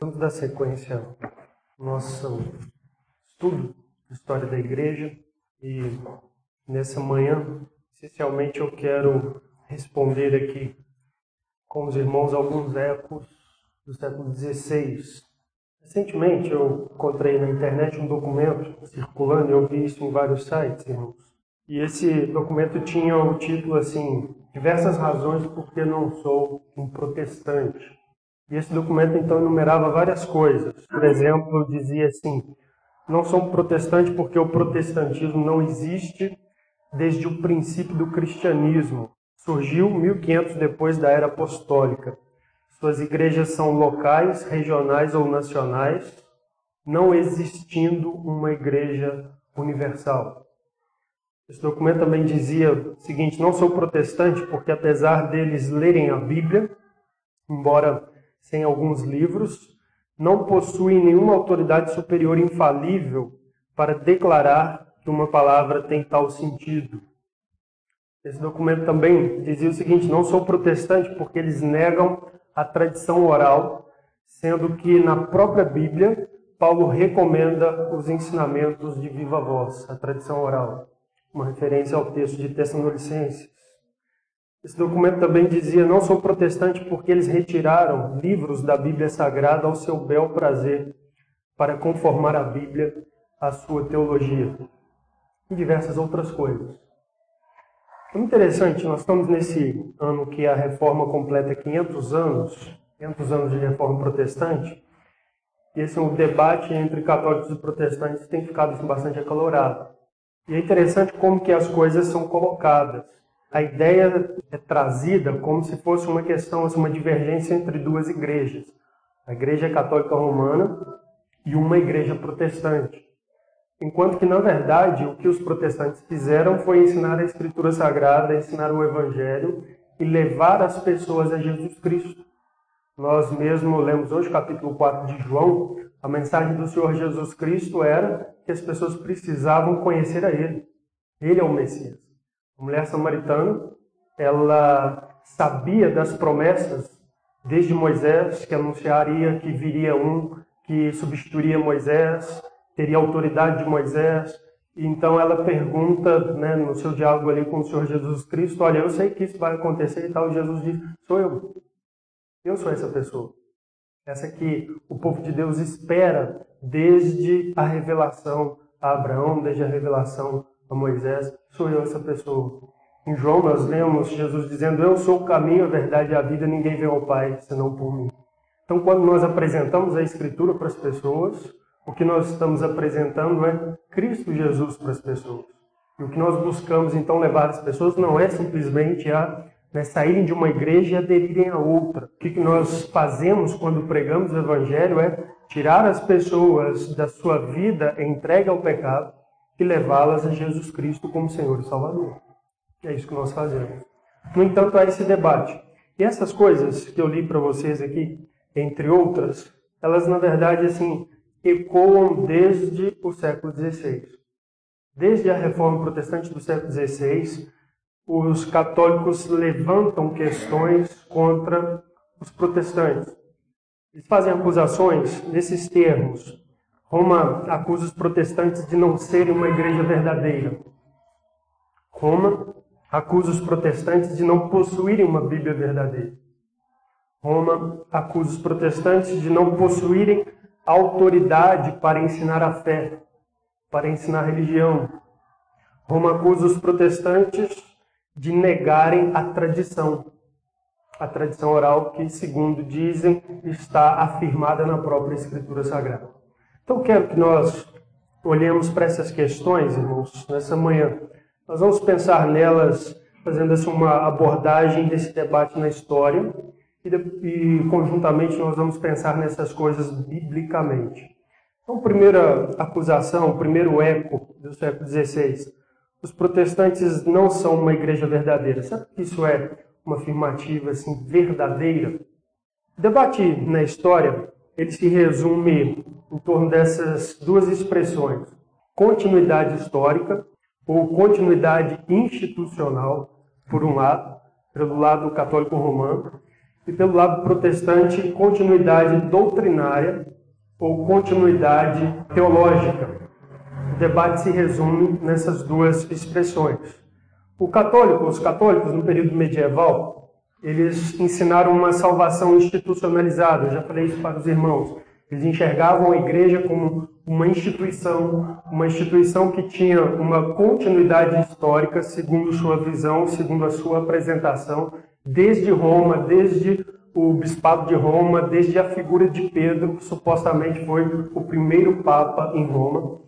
Vamos dar sequência ao nosso estudo de história da igreja e nessa manhã, essencialmente, eu quero responder aqui com os irmãos alguns ecos do século XVI. Recentemente eu encontrei na internet um documento circulando, eu vi isso em vários sites, irmãos. E esse documento tinha o título assim: Diversas razões por que não sou um protestante. E esse documento então enumerava várias coisas. Por exemplo, dizia assim: não sou protestante porque o protestantismo não existe desde o princípio do cristianismo. Surgiu 1500 depois da era apostólica. Suas igrejas são locais, regionais ou nacionais, não existindo uma igreja universal. Esse documento também dizia o seguinte: não sou protestante porque, apesar deles lerem a Bíblia, embora sem alguns livros, não possuem nenhuma autoridade superior infalível para declarar que uma palavra tem tal sentido. Esse documento também dizia o seguinte: não sou protestante porque eles negam a tradição oral, sendo que na própria Bíblia Paulo recomenda os ensinamentos de viva voz, a tradição oral, uma referência ao texto de Tessalonicenses. Esse documento também dizia: Não sou protestante porque eles retiraram livros da Bíblia Sagrada ao seu bel prazer para conformar a Bíblia à sua teologia e diversas outras coisas. É interessante, nós estamos nesse ano que a reforma completa 500 anos 500 anos de reforma protestante e esse é um debate entre católicos e protestantes tem ficado bastante acalorado. E é interessante como que as coisas são colocadas a ideia é trazida como se fosse uma questão, assim, uma divergência entre duas igrejas. A Igreja Católica Romana e uma igreja protestante. Enquanto que, na verdade, o que os protestantes fizeram foi ensinar a Escritura Sagrada, ensinar o Evangelho e levar as pessoas a Jesus Cristo. Nós mesmo lemos hoje, capítulo 4 de João, a mensagem do Senhor Jesus Cristo era que as pessoas precisavam conhecer a Ele. Ele é o Messias. A mulher samaritana, ela sabia das promessas desde Moisés, que anunciaria que viria um que substituiria Moisés, teria autoridade de Moisés. Então ela pergunta, né, no seu diálogo ali com o Senhor Jesus Cristo, olha, eu sei que isso vai acontecer e tal. Jesus diz, sou eu. Eu sou essa pessoa. Essa que o povo de Deus espera desde a revelação a Abraão, desde a revelação a Moisés, sou eu essa pessoa. Em João nós lemos Jesus dizendo: Eu sou o caminho, a verdade e a vida, ninguém vem ao Pai senão por mim. Então, quando nós apresentamos a Escritura para as pessoas, o que nós estamos apresentando é Cristo Jesus para as pessoas. E o que nós buscamos então levar as pessoas não é simplesmente a né, saírem de uma igreja e aderirem a outra. O que nós fazemos quando pregamos o Evangelho é tirar as pessoas da sua vida entregue ao pecado e levá-las a Jesus Cristo como Senhor e Salvador. É isso que nós fazemos. No entanto, há esse debate. E essas coisas que eu li para vocês aqui, entre outras, elas na verdade assim ecoam desde o século XVI. Desde a reforma protestante do século XVI, os católicos levantam questões contra os protestantes. Eles fazem acusações nesses termos: Roma acusa os protestantes de não serem uma igreja verdadeira. Roma acusa os protestantes de não possuírem uma Bíblia verdadeira. Roma acusa os protestantes de não possuírem autoridade para ensinar a fé, para ensinar a religião. Roma acusa os protestantes de negarem a tradição, a tradição oral que, segundo dizem, está afirmada na própria Escritura Sagrada. Então, quero que nós olhemos para essas questões, irmãos, nessa manhã. Nós vamos pensar nelas, fazendo assim uma abordagem desse debate na história, e, e conjuntamente nós vamos pensar nessas coisas biblicamente. Então, primeira acusação, primeiro eco do século XVI. Os protestantes não são uma igreja verdadeira. Sabe que isso é uma afirmativa assim verdadeira? Debate na história ele se resume em torno dessas duas expressões: continuidade histórica ou continuidade institucional, por um lado, pelo lado católico romano, e pelo lado protestante, continuidade doutrinária ou continuidade teológica. O debate se resume nessas duas expressões. O católico, os católicos no período medieval, eles ensinaram uma salvação institucionalizada. Eu já falei isso para os irmãos. Eles enxergavam a igreja como uma instituição, uma instituição que tinha uma continuidade histórica, segundo sua visão, segundo a sua apresentação, desde Roma, desde o bispado de Roma, desde a figura de Pedro, que supostamente foi o primeiro papa em Roma.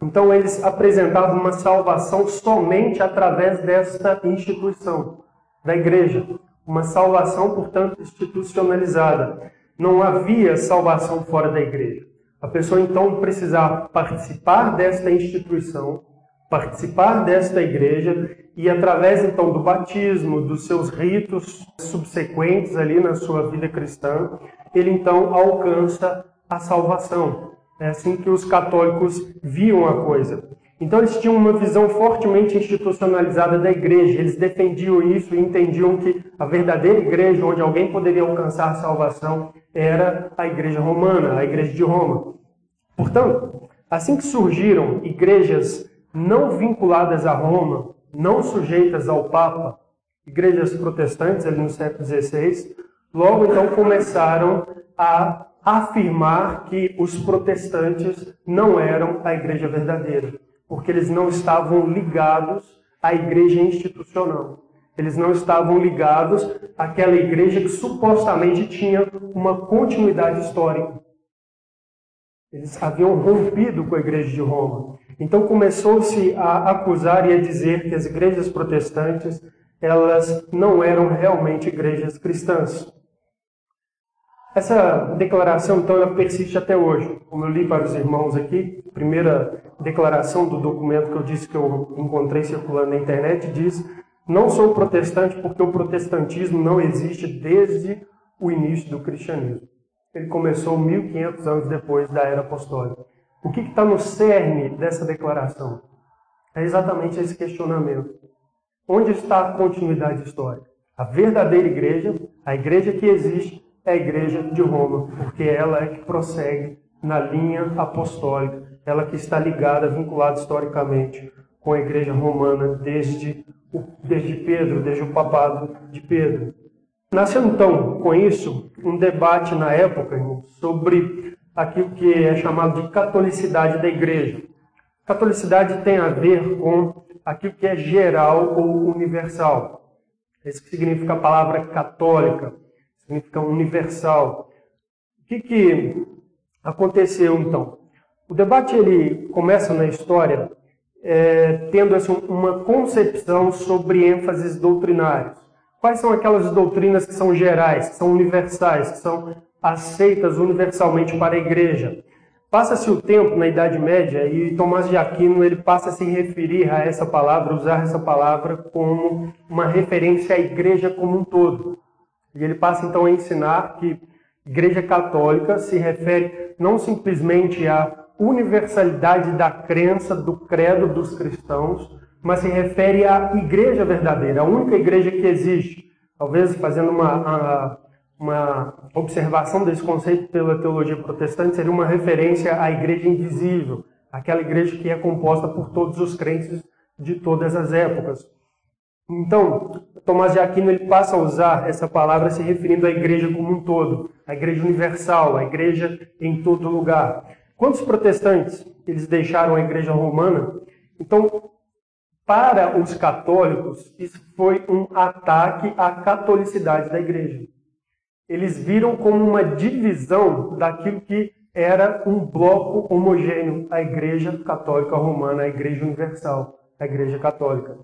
Então eles apresentavam uma salvação somente através desta instituição, da igreja. Uma salvação, portanto, institucionalizada. Não havia salvação fora da igreja. A pessoa então precisava participar desta instituição, participar desta igreja e através então do batismo, dos seus ritos subsequentes ali na sua vida cristã, ele então alcança a salvação. É assim que os católicos viam a coisa. Então eles tinham uma visão fortemente institucionalizada da igreja. Eles defendiam isso e entendiam que a verdadeira igreja, onde alguém poderia alcançar a salvação, era a igreja romana, a igreja de Roma. Portanto, assim que surgiram igrejas não vinculadas a Roma, não sujeitas ao Papa, igrejas protestantes ali no século XVI, logo então começaram a afirmar que os protestantes não eram a igreja verdadeira porque eles não estavam ligados à igreja institucional. Eles não estavam ligados àquela igreja que supostamente tinha uma continuidade histórica. Eles haviam rompido com a igreja de Roma. Então começou-se a acusar e a dizer que as igrejas protestantes elas não eram realmente igrejas cristãs. Essa declaração, então, ela persiste até hoje. Como eu li para os irmãos aqui, primeira declaração do documento que eu disse que eu encontrei circulando na internet diz: Não sou protestante porque o protestantismo não existe desde o início do cristianismo. Ele começou 1500 anos depois da era apostólica. O que está no cerne dessa declaração? É exatamente esse questionamento. Onde está a continuidade histórica? A verdadeira igreja, a igreja que existe, é a igreja de Roma, porque ela é que prossegue na linha apostólica, ela que está ligada, vinculada historicamente com a igreja romana desde, o, desde Pedro, desde o papado de Pedro. Nasceu então, com isso, um debate na época sobre aquilo que é chamado de catolicidade da igreja. Catolicidade tem a ver com aquilo que é geral ou universal. Isso significa a palavra católica significa universal. O que, que aconteceu então? O debate ele começa na história é, tendo assim, uma concepção sobre ênfases doutrinárias. Quais são aquelas doutrinas que são gerais, que são universais, que são aceitas universalmente para a igreja? Passa-se o tempo na Idade Média e Tomás de Aquino ele passa a se referir a essa palavra, usar essa palavra como uma referência à igreja como um todo. E ele passa então a ensinar que Igreja Católica se refere não simplesmente à universalidade da crença, do credo dos cristãos, mas se refere à igreja verdadeira, a única igreja que existe. Talvez fazendo uma, uma observação desse conceito pela teologia protestante, seria uma referência à igreja invisível, aquela igreja que é composta por todos os crentes de todas as épocas. Então, Tomás de Aquino ele passa a usar essa palavra se referindo à igreja como um todo, à igreja universal, à igreja em todo lugar. Quantos protestantes eles deixaram a igreja romana? Então, para os católicos, isso foi um ataque à catolicidade da igreja. Eles viram como uma divisão daquilo que era um bloco homogêneo, a igreja católica romana, a igreja universal, a igreja católica.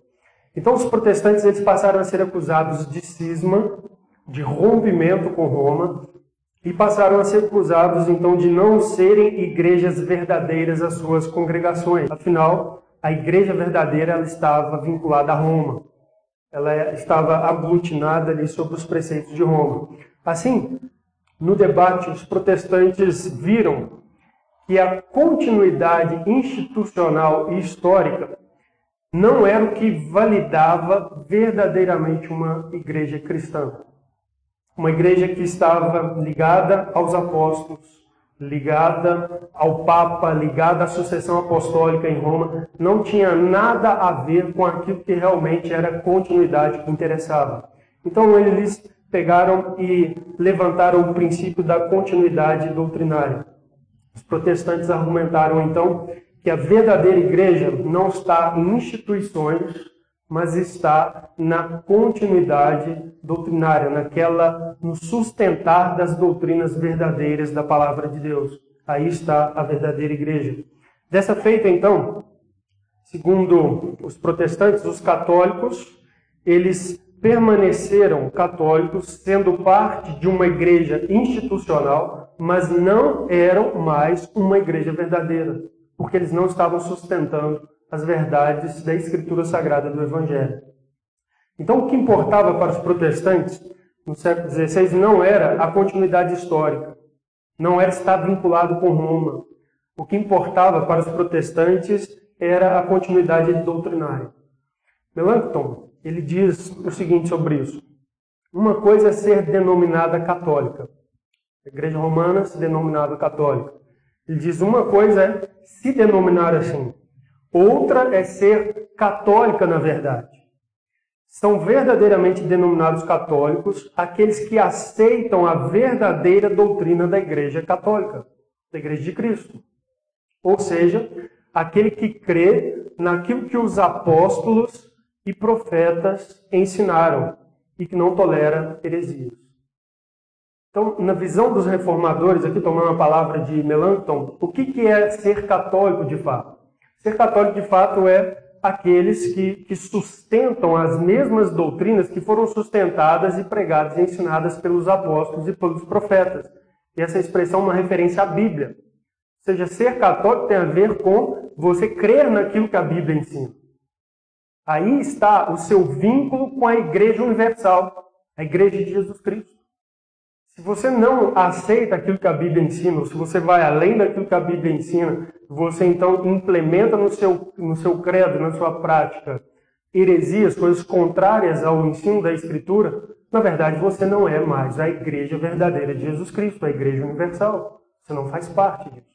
Então os protestantes eles passaram a ser acusados de cisma, de rompimento com Roma, e passaram a ser acusados então de não serem igrejas verdadeiras às suas congregações. Afinal, a igreja verdadeira ela estava vinculada a Roma. Ela estava aglutinada ali sob os preceitos de Roma. Assim, no debate, os protestantes viram que a continuidade institucional e histórica não era o que validava verdadeiramente uma igreja cristã. Uma igreja que estava ligada aos apóstolos, ligada ao Papa, ligada à sucessão apostólica em Roma, não tinha nada a ver com aquilo que realmente era continuidade que interessava. Então eles pegaram e levantaram o princípio da continuidade doutrinária. Os protestantes argumentaram então que a verdadeira igreja não está em instituições, mas está na continuidade doutrinária, naquela no sustentar das doutrinas verdadeiras da palavra de Deus. Aí está a verdadeira igreja. Dessa feita, então, segundo os protestantes, os católicos, eles permaneceram católicos, sendo parte de uma igreja institucional, mas não eram mais uma igreja verdadeira, porque eles não estavam sustentando as verdades da Escritura Sagrada do Evangelho. Então, o que importava para os protestantes no século XVI não era a continuidade histórica, não era estar vinculado com Roma. O que importava para os protestantes era a continuidade doutrinária. Melanchthon, ele diz o seguinte sobre isso. Uma coisa é ser denominada católica. A igreja romana se denominava católica. Ele diz uma coisa é se denominar assim. Outra é ser católica na verdade. São verdadeiramente denominados católicos aqueles que aceitam a verdadeira doutrina da Igreja Católica, da Igreja de Cristo. Ou seja, aquele que crê naquilo que os apóstolos e profetas ensinaram e que não tolera heresias. Então, na visão dos reformadores, aqui tomando a palavra de Melanchthon, o que, é ser católico de fato? Ser católico, de fato, é aqueles que, que sustentam as mesmas doutrinas que foram sustentadas e pregadas e ensinadas pelos apóstolos e pelos profetas. E essa expressão é uma referência à Bíblia. Ou seja, ser católico tem a ver com você crer naquilo que a Bíblia ensina. Aí está o seu vínculo com a Igreja Universal, a Igreja de Jesus Cristo. Se você não aceita aquilo que a Bíblia ensina, ou se você vai além daquilo que a Bíblia ensina, você então implementa no seu, no seu credo, na sua prática, heresias, coisas contrárias ao ensino da Escritura, na verdade você não é mais a igreja verdadeira de Jesus Cristo, a igreja universal. Você não faz parte disso.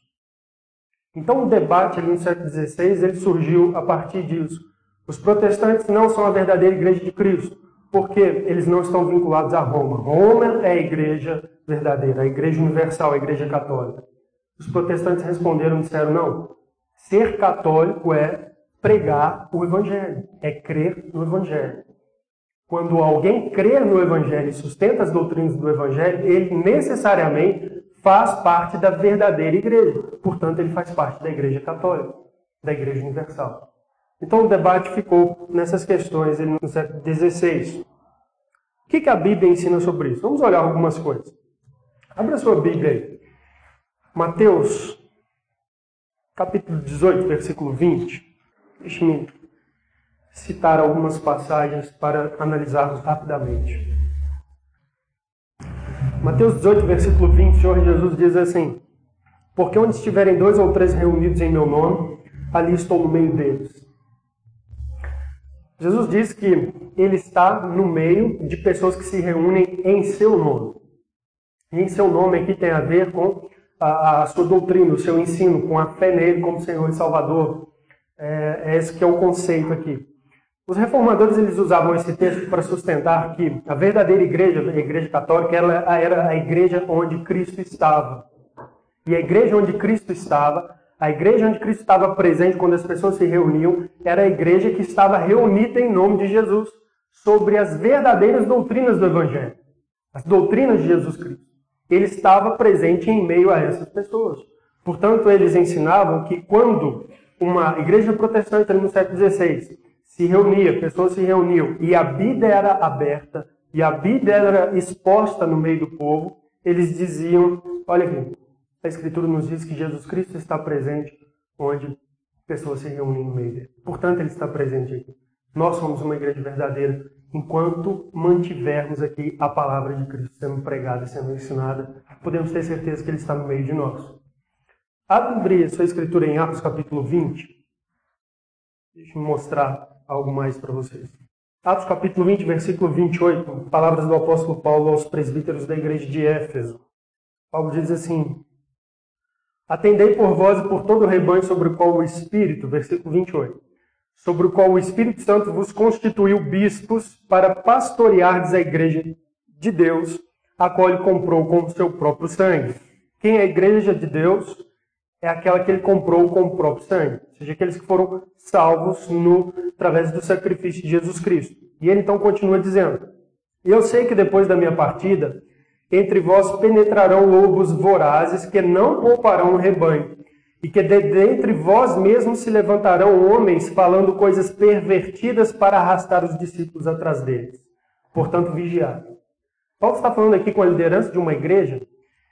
Então o debate ali no século XVI ele surgiu a partir disso. Os protestantes não são a verdadeira igreja de Cristo porque eles não estão vinculados a Roma. Roma é a igreja verdadeira, a igreja universal, a igreja católica. Os protestantes responderam e disseram: não, ser católico é pregar o evangelho, é crer no evangelho. Quando alguém crê no evangelho e sustenta as doutrinas do evangelho, ele necessariamente faz parte da verdadeira igreja. Portanto, ele faz parte da igreja católica, da igreja universal. Então o debate ficou nessas questões no século XVI. O que a Bíblia ensina sobre isso? Vamos olhar algumas coisas. Abra sua Bíblia aí. Mateus, capítulo 18, versículo 20. Deixe-me citar algumas passagens para analisarmos rapidamente. Mateus 18, versículo 20, o Senhor Jesus diz assim: Porque onde estiverem dois ou três reunidos em meu nome, ali estou no meio deles. Jesus diz que ele está no meio de pessoas que se reúnem em seu nome. E em seu nome aqui tem a ver com a, a sua doutrina, o seu ensino, com a fé nele como Senhor e Salvador. É, é esse que é o conceito aqui. Os reformadores eles usavam esse texto para sustentar que a verdadeira igreja, a igreja católica, ela era a igreja onde Cristo estava. E a igreja onde Cristo estava a igreja onde Cristo estava presente quando as pessoas se reuniam era a igreja que estava reunida em nome de Jesus sobre as verdadeiras doutrinas do Evangelho, as doutrinas de Jesus Cristo. Ele estava presente em meio a essas pessoas. Portanto, eles ensinavam que quando uma igreja protestante no século XVI se reunia, pessoas se reuniam e a Bíblia era aberta e a Bíblia era exposta no meio do povo, eles diziam: olha aqui, a Escritura nos diz que Jesus Cristo está presente onde pessoas se reúnem no meio dele. Portanto, ele está presente aqui. Nós somos uma igreja verdadeira enquanto mantivermos aqui a palavra de Cristo sendo pregada sendo ensinada. Podemos ter certeza que ele está no meio de nós. Abrir sua escritura em Atos capítulo 20. Deixa eu mostrar algo mais para vocês. Atos capítulo 20, versículo 28, palavras do apóstolo Paulo aos presbíteros da igreja de Éfeso. Paulo diz assim: Atendei por vós e por todo o rebanho sobre o qual o Espírito, versículo 28, sobre o qual o Espírito Santo vos constituiu bispos para pastoreardes a igreja de Deus, a qual ele comprou com o seu próprio sangue. Quem é a igreja de Deus é aquela que ele comprou com o próprio sangue, ou seja, aqueles que foram salvos no, através do sacrifício de Jesus Cristo. E ele então continua dizendo: Eu sei que depois da minha partida, entre vós penetrarão lobos vorazes que não pouparão o rebanho, e que de dentre vós mesmos se levantarão homens falando coisas pervertidas para arrastar os discípulos atrás deles. Portanto, vigiai. Paulo está falando aqui com a liderança de uma igreja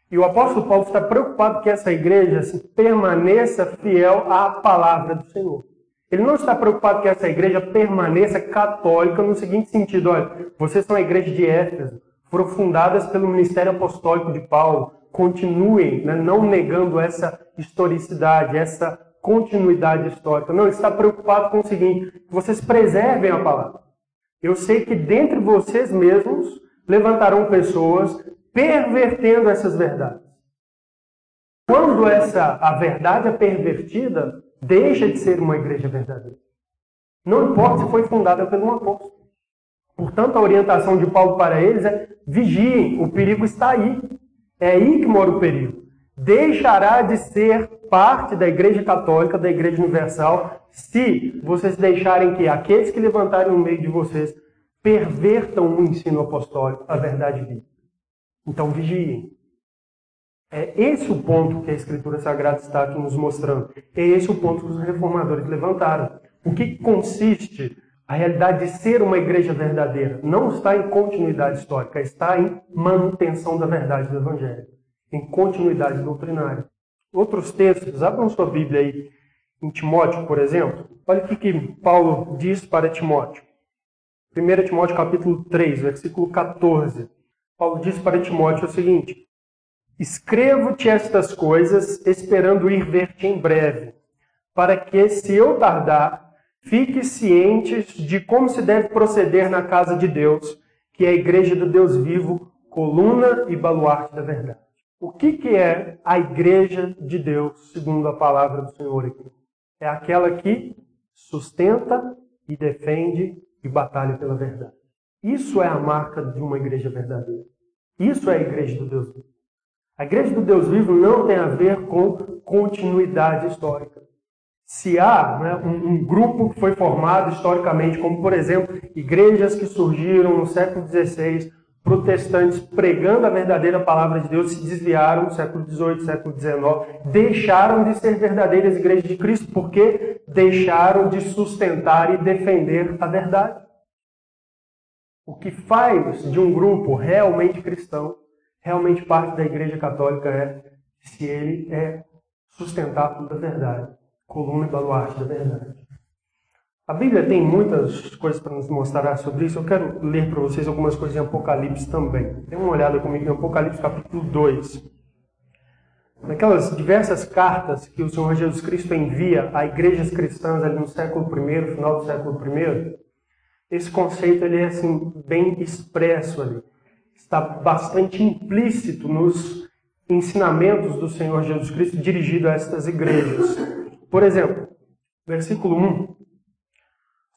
e o apóstolo Paulo está preocupado que essa igreja permaneça fiel à palavra do Senhor. Ele não está preocupado que essa igreja permaneça católica no seguinte sentido: olha, vocês são a igreja de Éfeso, foram fundadas pelo ministério apostólico de Paulo, continuem né, não negando essa historicidade, essa continuidade histórica. Não, está preocupado com o seguinte: que vocês preservem a palavra. Eu sei que dentre vocês mesmos levantarão pessoas pervertendo essas verdades. Quando essa a verdade é pervertida, deixa de ser uma igreja verdadeira. Não importa se foi fundada um apóstolo. Portanto, a orientação de Paulo para eles é: vigiem, o perigo está aí. É aí que mora o perigo. Deixará de ser parte da Igreja Católica, da Igreja Universal, se vocês deixarem que aqueles que levantarem no meio de vocês pervertam o ensino apostólico, a verdade bíblica. Então vigiem. É esse o ponto que a Escritura Sagrada está aqui nos mostrando. É esse o ponto que os reformadores levantaram. O que consiste a realidade de ser uma igreja verdadeira? Não está em continuidade histórica, está em manutenção da verdade do Evangelho, em continuidade doutrinária. Outros textos, abram sua Bíblia aí, em Timóteo, por exemplo. Olha o que, Paulo diz para Timóteo. 1 Timóteo capítulo 3, versículo 14. Paulo diz para Timóteo o seguinte: Escrevo-te estas coisas, esperando ir ver-te em breve, para que, se eu tardar, fiques cientes de como se deve proceder na casa de Deus, que é a igreja do Deus vivo, coluna e baluarte da verdade. O que, que é a igreja de Deus, segundo a palavra do Senhor aqui? É aquela que sustenta e defende e batalha pela verdade. Isso é a marca de uma igreja verdadeira. Isso é a igreja do Deus vivo. A igreja do Deus vivo não tem a ver com continuidade histórica. Se há né, um, um, grupo que foi formado historicamente, como por exemplo igrejas que surgiram no século XVI, protestantes pregando a verdadeira palavra de Deus, se desviaram no século XVIII, século XIX, deixaram de ser verdadeiras igrejas de Cristo porque deixaram de sustentar e defender a verdade. O que faz de um grupo realmente cristão, realmente parte da Igreja Católica, é se ele é sustentado da verdade, coluna e baluarte da verdade. A Bíblia tem muitas coisas para nos mostrar sobre isso. Eu quero ler para vocês algumas coisas em Apocalipse também. Dê uma olhada comigo em Apocalipse capítulo 2. Naquelas diversas cartas que o Senhor Jesus Cristo envia a igrejas cristãs ali no século I, final do século I, esse conceito ele é assim, bem expresso ali. Está bastante implícito nos ensinamentos do Senhor Jesus Cristo dirigido a estas igrejas. Por exemplo, versículo 1, o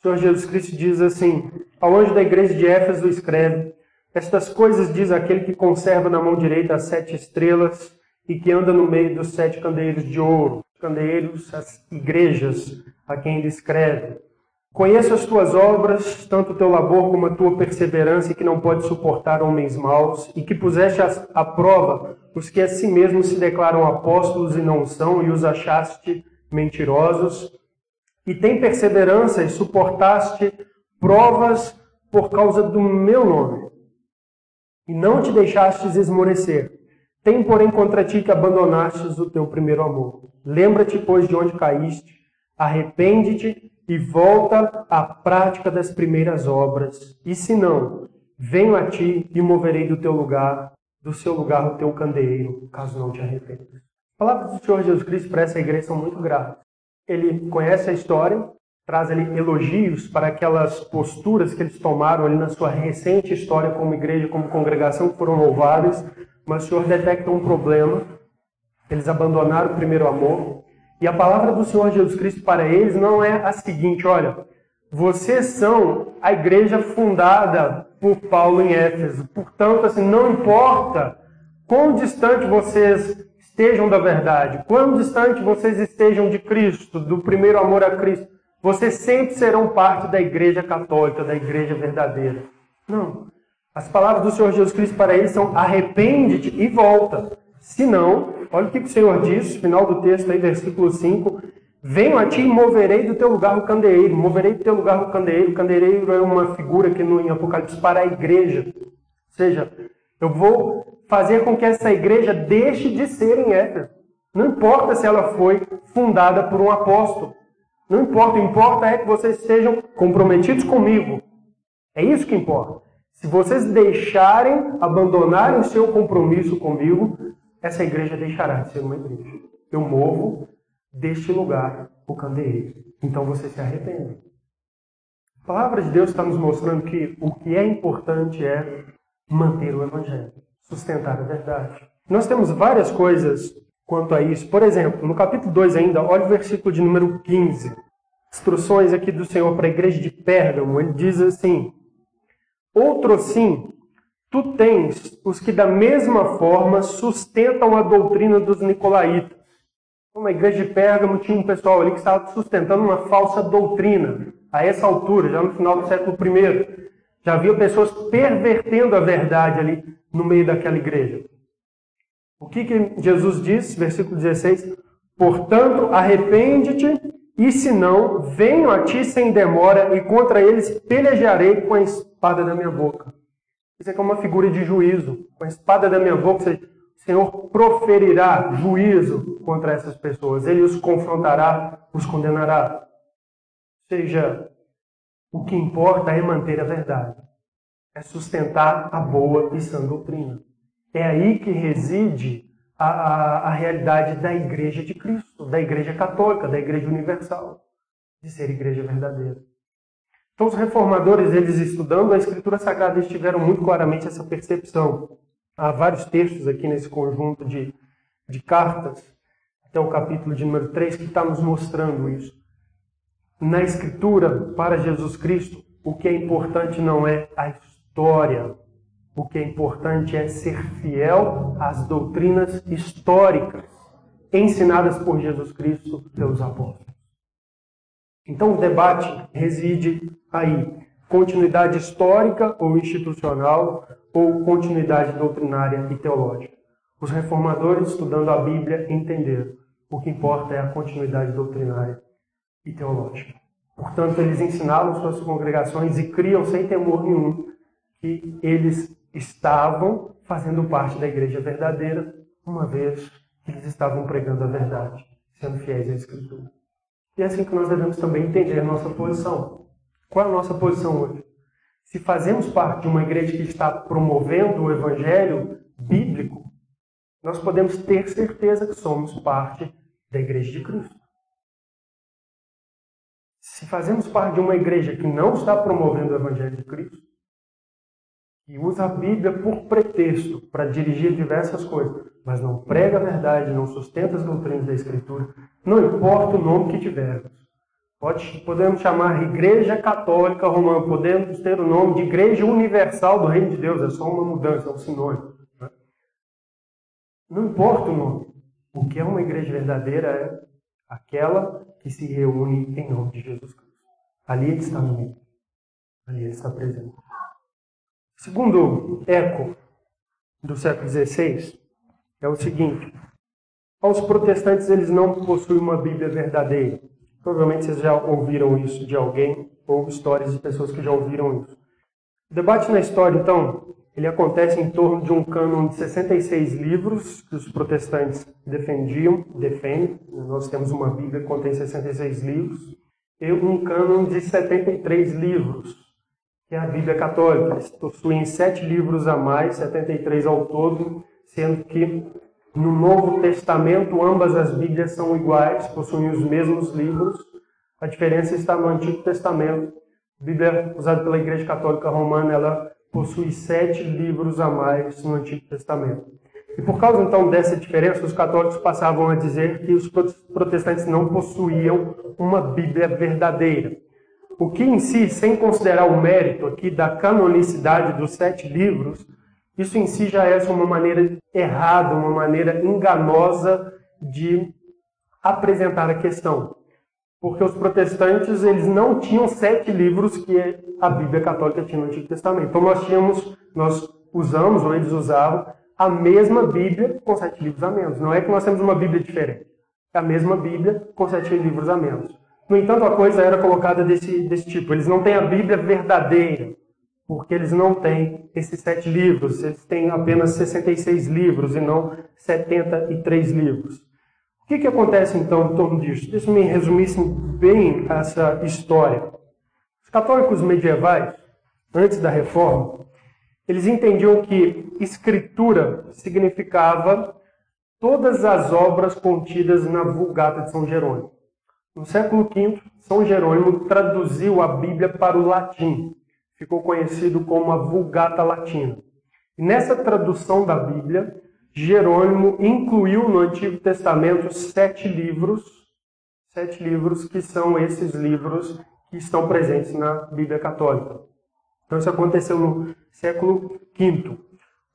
Senhor Jesus Cristo diz assim: Ao anjo da igreja de Éfeso escreve: Estas coisas diz aquele que conserva na mão direita as sete estrelas e que anda no meio dos sete candeeiros de ouro. Candeeiros, as igrejas a quem ele escreve. Conheço as tuas obras, tanto o teu labor como a tua perseverança, que não pode suportar homens maus, e que puseste à prova os que a si mesmos se declaram apóstolos e não são, e os achaste mentirosos. E tem perseverança e suportaste provas por causa do meu nome. E não te deixastes esmorecer. Tem, porém, contra ti que abandonastes o teu primeiro amor. Lembra-te, pois, de onde caíste, arrepende-te e volta à prática das primeiras obras. E se não, venho a ti e moverei do teu lugar, do seu lugar o teu candeeiro, caso não te arrependas. As palavras do Senhor Jesus Cristo para essa igreja são muito graves. Ele conhece a história, traz ali elogios para aquelas posturas que eles tomaram ali na sua recente história como igreja, como congregação, que foram louváveis, mas o Senhor detecta um problema. Eles abandonaram o primeiro amor. E a palavra do Senhor Jesus Cristo para eles não é a seguinte: olha, vocês são a igreja fundada por Paulo em Éfeso. Portanto, assim, não importa quão distante vocês estejam da verdade, quão distante vocês estejam de Cristo, do primeiro amor a Cristo, vocês sempre serão parte da igreja católica, da igreja verdadeira. Não. As palavras do Senhor Jesus Cristo para eles são arrepende-te e volta. Se não, olha o que o Senhor diz, final do texto aí, versículo 5. Venho a ti e moverei do teu lugar o candeeiro. Moverei do teu lugar o candeeiro. O candeeiro é uma figura que no em Apocalipse para a igreja. Ou seja, eu vou fazer com que essa igreja deixe de ser em Éfeso. Não importa se ela foi fundada por um apóstolo. Não importa, o importa é que vocês sejam comprometidos comigo. É isso que importa. Se vocês deixarem, abandonarem o seu compromisso comigo, essa igreja deixará de ser uma igreja. Eu movo deste lugar o candeeiro. Então você se arrepende. A palavra de Deus está nos mostrando que o que é importante é manter o evangelho, sustentar a verdade. Nós temos várias coisas quanto a isso. Por exemplo, no capítulo 2 ainda, olha o versículo de número 15. Instruções aqui do Senhor para a igreja de Pérgamo. Ele diz assim: Outro sim, tu tens os que da mesma forma sustentam a doutrina dos nicolaítas. Uma igreja de Pérgamo tinha um pessoal ali que estava sustentando uma falsa doutrina. A essa altura, já no final do século I, já havia pessoas pervertendo a verdade ali no meio daquela igreja. O que, que Jesus diz, versículo 16? Portanto, arrepende-te, e se não, venho a ti sem demora, e contra eles pelejarei com a espada da minha boca. Isso aqui é uma figura de juízo. Com a espada da minha boca, o Senhor proferirá juízo contra essas pessoas. Ele os confrontará, os condenará. Ou seja, o que importa é manter a verdade. É sustentar a boa e sã doutrina. É aí que reside a, a, a, realidade da Igreja de Cristo, da Igreja Católica, da Igreja Universal, de ser igreja verdadeira. Então, os reformadores, eles estudando a Escritura Sagrada, eles tiveram muito claramente essa percepção. Há vários textos aqui nesse conjunto de, de cartas, até o capítulo de número 3, que está nos mostrando isso. Na Escritura, para Jesus Cristo, o que é importante não é a história, o que é importante é ser fiel às doutrinas históricas ensinadas por Jesus Cristo pelos apóstolos. Então o debate reside aí: continuidade histórica ou institucional ou continuidade doutrinária e teológica. Os reformadores, estudando a Bíblia, entenderam o que importa é a continuidade doutrinária e teológica. Portanto, eles ensinavam suas congregações e criam sem temor nenhum que eles estavam fazendo parte da igreja verdadeira, uma vez que eles estavam pregando a verdade, sendo fiéis à Escritura. E é assim que nós devemos também entender a nossa posição. Qual é a nossa posição hoje? Se fazemos parte de uma igreja que está promovendo o evangelho bíblico, nós podemos ter certeza que somos parte da igreja de Cristo. Se fazemos parte de uma igreja que não está promovendo o evangelho de Cristo, e usa a Bíblia por pretexto para dirigir diversas coisas, mas não prega a verdade, não sustenta as doutrinas da Escritura, não importa o nome que tivermos. Pode, podemos chamar Igreja Católica Romana, podemos ter o nome de Igreja Universal do Reino de Deus, é só uma mudança, é um sinônimo. Né? Não importa o nome. O que é uma igreja verdadeira é aquela que se reúne em nome de Jesus Cristo. Ali ele está no meio. Ali ele está presente. Segundo eco do século XVI é o seguinte: aos protestantes eles não possuem uma Bíblia verdadeira. Provavelmente vocês já ouviram isso de alguém ou histórias de pessoas que já ouviram isso. O debate na história, então, ele acontece em torno de um cânon de 66 livros que os protestantes defendiam, defendem. Nós temos uma Bíblia que contém 66 livros e um cânon de 73 livros que é a Bíblia Católica. Eles possuem sete livros a mais, 73 ao todo, sendo que no Novo Testamento ambas as Bíblias são iguais, possuem os mesmos livros. A diferença está no Antigo Testamento. A Bíblia usada pela Igreja Católica Romana, ela possui sete livros a mais no Antigo Testamento. E por causa então dessa diferença, os católicos passavam a dizer que os protestantes não possuíam uma Bíblia verdadeira. O que em si, sem considerar o mérito aqui da canonicidade dos sete livros, isso em si já é uma maneira errada, uma maneira enganosa de apresentar a questão. Porque os protestantes, eles não tinham sete livros que a Bíblia católica tinha no Antigo Testamento. Então nós tínhamos, nós usamos, ou eles usavam, a mesma Bíblia com sete livros a menos. Não é que nós temos uma Bíblia diferente. É a mesma Bíblia com sete livros a menos. No entanto, a coisa era colocada desse, desse tipo. Eles não têm a Bíblia verdadeira, porque eles não têm esses sete livros. Eles têm apenas 66 livros e não 73 livros. O que, que acontece então em torno disso? Deixa eu me resumir bem essa história. Os católicos medievais, antes da reforma, eles entendiam que escritura significava todas as obras contidas na Vulgata de São Jerônimo. No século V, São Jerônimo traduziu a Bíblia para o latim. Ficou conhecido como a Vulgata Latina. E nessa tradução da Bíblia, Jerônimo incluiu no Antigo Testamento sete livros, sete livros que são esses livros que estão presentes na Bíblia Católica. Então isso aconteceu no século V.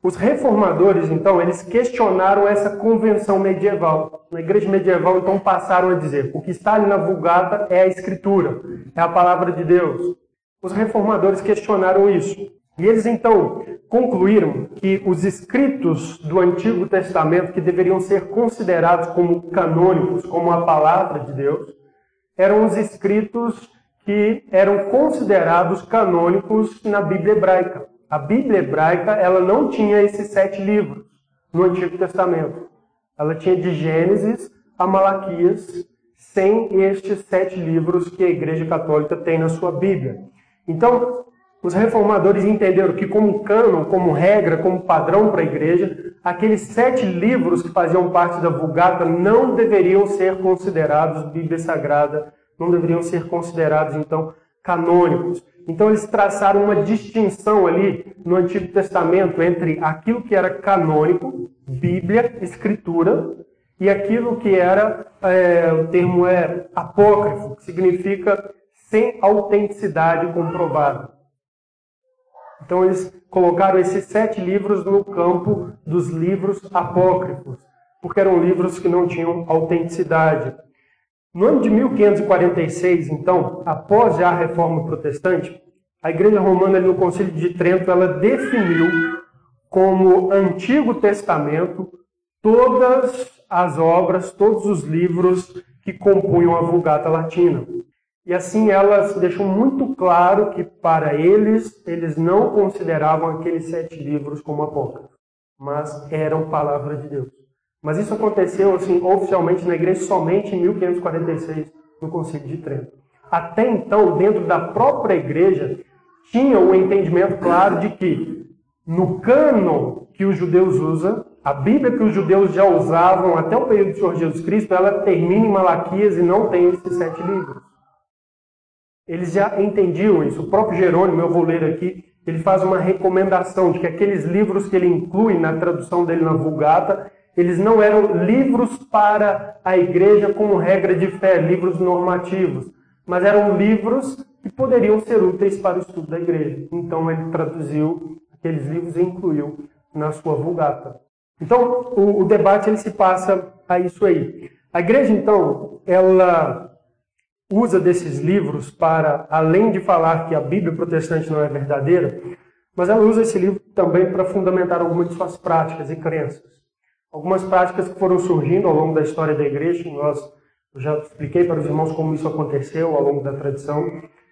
Os reformadores, então, eles questionaram essa convenção medieval. Na igreja medieval, então, passaram a dizer: o que está ali na Vulgata é a Escritura, é a palavra de Deus. Os reformadores questionaram isso. E eles, então, concluíram que os escritos do Antigo Testamento, que deveriam ser considerados como canônicos, como a palavra de Deus, eram os escritos que eram considerados canônicos na Bíblia hebraica. A Bíblia hebraica ela não tinha esses sete livros no Antigo Testamento. Ela tinha de Gênesis a Malaquias, sem estes sete livros que a Igreja Católica tem na sua Bíblia. Então, os reformadores entenderam que, como cânon, como regra, como padrão para a igreja, aqueles sete livros que faziam parte da Vulgata não deveriam ser considerados Bíblia Sagrada não deveriam ser considerados, então, canônicos. Então, eles traçaram uma distinção ali no Antigo Testamento entre aquilo que era canônico, Bíblia, Escritura, e aquilo que era, é, o termo é apócrifo, que significa sem autenticidade comprovada. Então, eles colocaram esses sete livros no campo dos livros apócrifos, porque eram livros que não tinham autenticidade. No ano de 1546, então, após já a reforma protestante, a Igreja Romana, no Concílio de Trento, ela definiu como Antigo Testamento todas as obras, todos os livros que compunham a Vulgata Latina. E assim elas deixam muito claro que para eles, eles não consideravam aqueles sete livros como apócrifos, mas eram palavra de Deus. Mas isso aconteceu assim oficialmente na igreja somente em 1546, no Concílio de Trento. Até então, dentro da própria igreja, tinha um entendimento claro de que no cânon que os judeus usam, a Bíblia que os judeus já usavam até o período do Senhor Jesus Cristo, ela termina em Malaquias e não tem esses sete livros. Eles já entendiam isso. O próprio Jerônimo, eu vou ler aqui, ele faz uma recomendação de que aqueles livros que ele inclui na tradução dele na Vulgata, eles não eram livros para a igreja como regra de fé, livros normativos, mas eram livros que poderiam ser úteis para o estudo da igreja. Então ele traduziu aqueles livros e incluiu na sua vulgata. Então o, o debate ele se passa a isso aí. A igreja então ela usa desses livros para, além de falar que a Bíblia protestante não é verdadeira, mas ela usa esse livro também para fundamentar algumas de suas práticas e crenças. Algumas práticas que foram surgindo ao longo da história da igreja, nós eu já expliquei para os irmãos como isso aconteceu ao longo da tradição,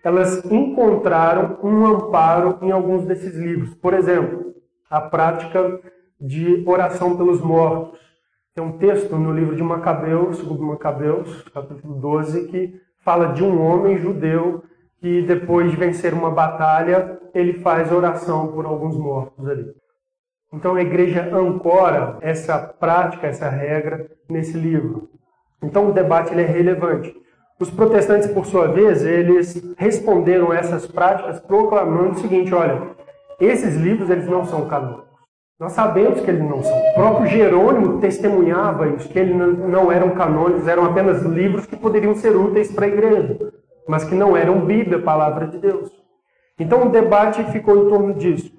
elas encontraram um amparo em alguns desses livros. Por exemplo, a prática de oração pelos mortos. Tem um texto no livro de Macabeus, segundo Macabeus, capítulo 12, que fala de um homem judeu que depois de vencer uma batalha, ele faz oração por alguns mortos ali. Então a igreja ancora essa prática, essa regra nesse livro. Então o debate é relevante. Os protestantes, por sua vez, eles responderam a essas práticas proclamando o seguinte: olha, esses livros eles não são canônicos. Nós sabemos que eles não são. O próprio Jerônimo testemunhava isso, que eles não eram canônicos, eram apenas livros que poderiam ser úteis para a igreja, mas que não eram Bíblia, palavra de Deus. Então o debate ficou em torno disso.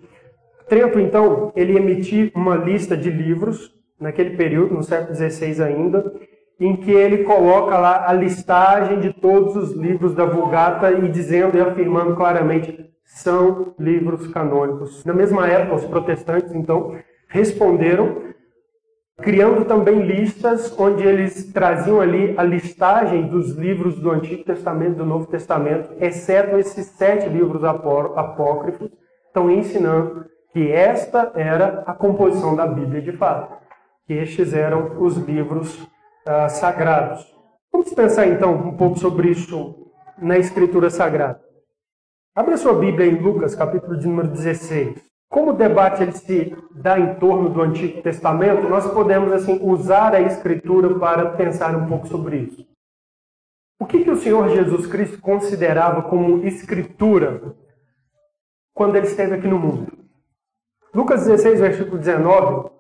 Trento, então, ele emitiu uma lista de livros, naquele período, no século XVI ainda, em que ele coloca lá a listagem de todos os livros da Vulgata e dizendo e afirmando claramente são livros canônicos. Na mesma época, os protestantes, então, responderam, criando também listas onde eles traziam ali a listagem dos livros do Antigo Testamento e do Novo Testamento, exceto esses sete livros apócrifos, estão ensinando que esta era a composição da Bíblia de fato, que estes eram os livros uh, sagrados. Vamos pensar então um pouco sobre isso na Escritura Sagrada. Abra sua Bíblia em Lucas, capítulo de número 16. Como o debate ele se dá em torno do Antigo Testamento, nós podemos assim usar a Escritura para pensar um pouco sobre isso. O que, que o Senhor Jesus Cristo considerava como Escritura quando ele esteve aqui no mundo? Lucas 16, versículo 19,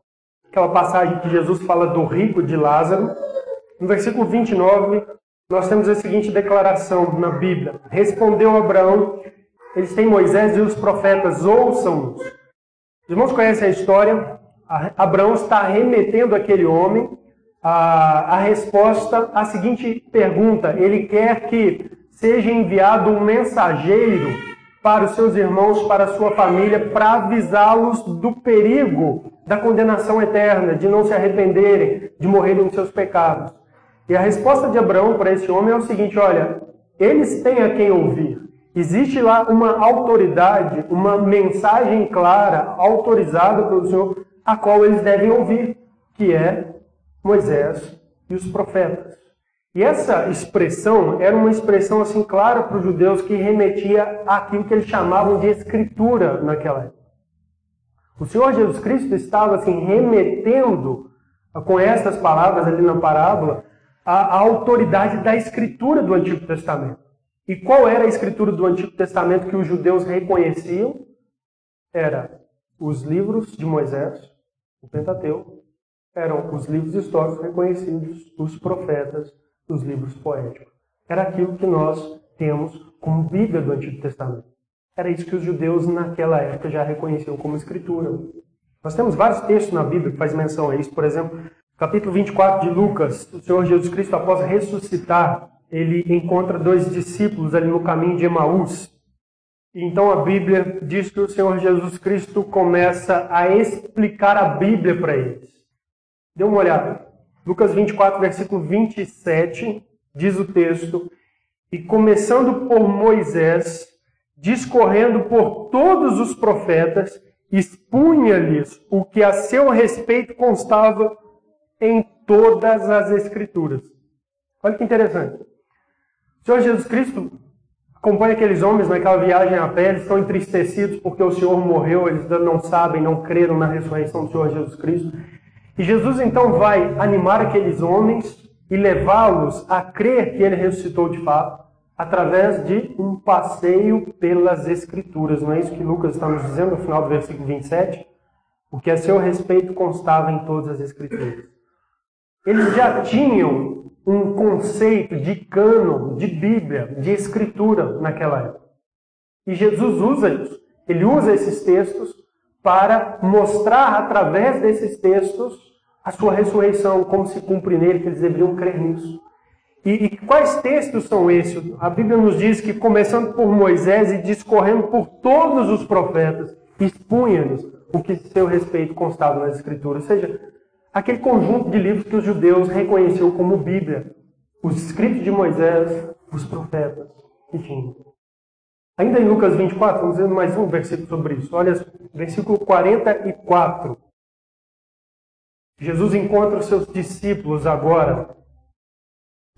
aquela passagem que Jesus fala do rico de Lázaro. No versículo 29, nós temos a seguinte declaração na Bíblia: Respondeu Abraão eles têm Moisés e os profetas, ouçam-nos. Os irmãos conhecem a história? Abraão está remetendo aquele homem a, a resposta à seguinte pergunta: ele quer que seja enviado um mensageiro para os seus irmãos, para a sua família, para avisá-los do perigo da condenação eterna, de não se arrependerem, de morrerem em seus pecados. E a resposta de Abraão para esse homem é o seguinte: olha, eles têm a quem ouvir. Existe lá uma autoridade, uma mensagem clara, autorizada pelo Senhor, a qual eles devem ouvir, que é Moisés e os profetas. E essa expressão era uma expressão assim clara para os judeus que remetia àquilo que eles chamavam de escritura naquela época. O Senhor Jesus Cristo estava assim remetendo com estas palavras ali na parábola a autoridade da escritura do Antigo Testamento. E qual era a escritura do Antigo Testamento que os judeus reconheciam? Era os livros de Moisés, o Pentateuco, eram os livros históricos reconhecidos, os profetas, os livros poéticos. Era aquilo que nós temos como Bíblia do Antigo Testamento. Era isso que os judeus naquela época já reconheciam como escritura. Nós temos vários textos na Bíblia que faz menção a isso. Por exemplo, capítulo 24 de Lucas, o Senhor Jesus Cristo, após ressuscitar, ele encontra dois discípulos ali no caminho de Emaús. Então a Bíblia diz que o Senhor Jesus Cristo começa a explicar a Bíblia para eles. Dê uma olhada. Lucas 24, versículo 27, diz o texto: E começando por Moisés, discorrendo por todos os profetas, expunha-lhes o que a seu respeito constava em todas as Escrituras. Olha que interessante. Senhor Jesus Cristo acompanha aqueles homens naquela viagem a pé, eles estão entristecidos porque o Senhor morreu, eles não sabem, não creram na ressurreição do Senhor Jesus Cristo. E Jesus então vai animar aqueles homens e levá-los a crer que ele ressuscitou de fato, através de um passeio pelas Escrituras. Não é isso que Lucas está nos dizendo no final do versículo 27? O que a seu respeito constava em todas as Escrituras. Eles já tinham um conceito de cânon, de Bíblia, de escritura naquela época. E Jesus usa isso. Ele usa esses textos para mostrar através desses textos a sua ressurreição, como se cumpre nele, que eles deveriam crer nisso. E, e, quais textos são esses? A Bíblia nos diz que, começando por Moisés e discorrendo por todos os profetas, expunha-nos o que seu respeito constava nas Escrituras. Ou seja, aquele conjunto de livros que os judeus reconheciam como Bíblia, os escritos de Moisés, os profetas tinham. Ainda em Lucas 24, vamos ver mais um versículo sobre isso. Olha, versículo 44. Jesus encontra os seus discípulos agora.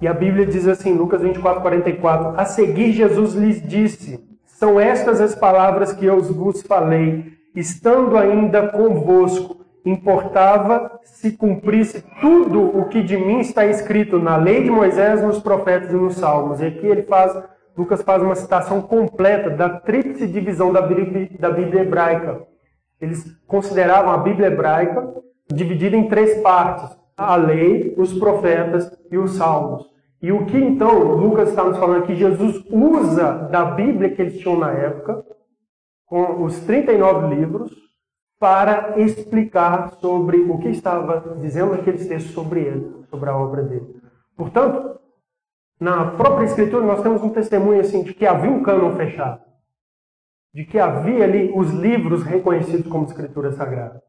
E a Bíblia diz assim, Lucas 24, 44. A seguir, Jesus lhes disse: São estas as palavras que eu vos falei, estando ainda convosco importava se cumprisse tudo o que de mim está escrito na lei de Moisés, nos profetas e nos salmos. E aqui ele faz, Lucas faz uma citação completa da tríplice divisão da Bíblia, da Bíblia hebraica. Eles consideravam a Bíblia hebraica dividida em três partes: a lei, os profetas e os salmos. E o que então Lucas está nos falando aqui, Jesus usa da Bíblia que eles tinham na época, com os 39 livros, para explicar sobre o que estava dizendo aqueles textos sobre ele, sobre a obra dele. Portanto, na própria Escritura nós temos um testemunho assim de que havia um cânon fechado, de que havia ali os livros reconhecidos como Escritura Sagrada.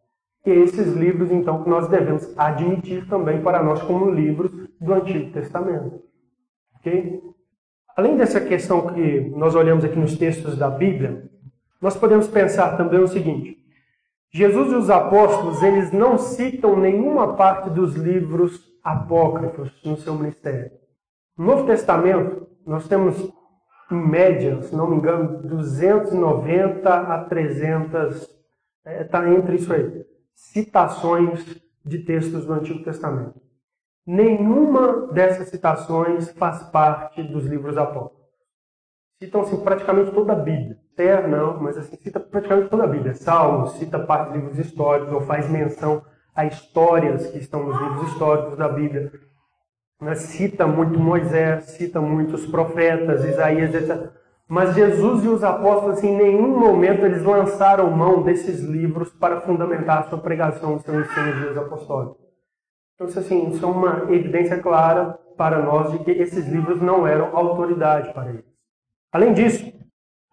E esses livros, então, que nós devemos admitir também para nós como livros do Antigo Testamento. Ok? Além dessa questão que nós olhamos aqui nos textos da Bíblia, nós podemos pensar também o seguinte: Jesus e os apóstolos, eles não citam nenhuma parte dos livros apócrifos no seu ministério. No Novo Testamento, nós temos, em média, se não me engano, 290 a 300, está é, entre isso aí, citações de textos do Antigo Testamento. Nenhuma dessas citações faz parte dos livros apócrifos citam-se praticamente toda a Bíblia. Terra não, mas assim, cita praticamente toda a Bíblia. Salmos, cita parte de livros históricos, ou faz menção a histórias que estão nos livros históricos da Bíblia. Cita muito Moisés, cita muitos profetas, Isaías, etc. Mas Jesus e os apóstolos, em nenhum momento eles lançaram mão desses livros para fundamentar a sua pregação, o seu ensino apostólicos. Então, assim, isso é uma evidência clara para nós de que esses livros não eram autoridade para eles. Além disso,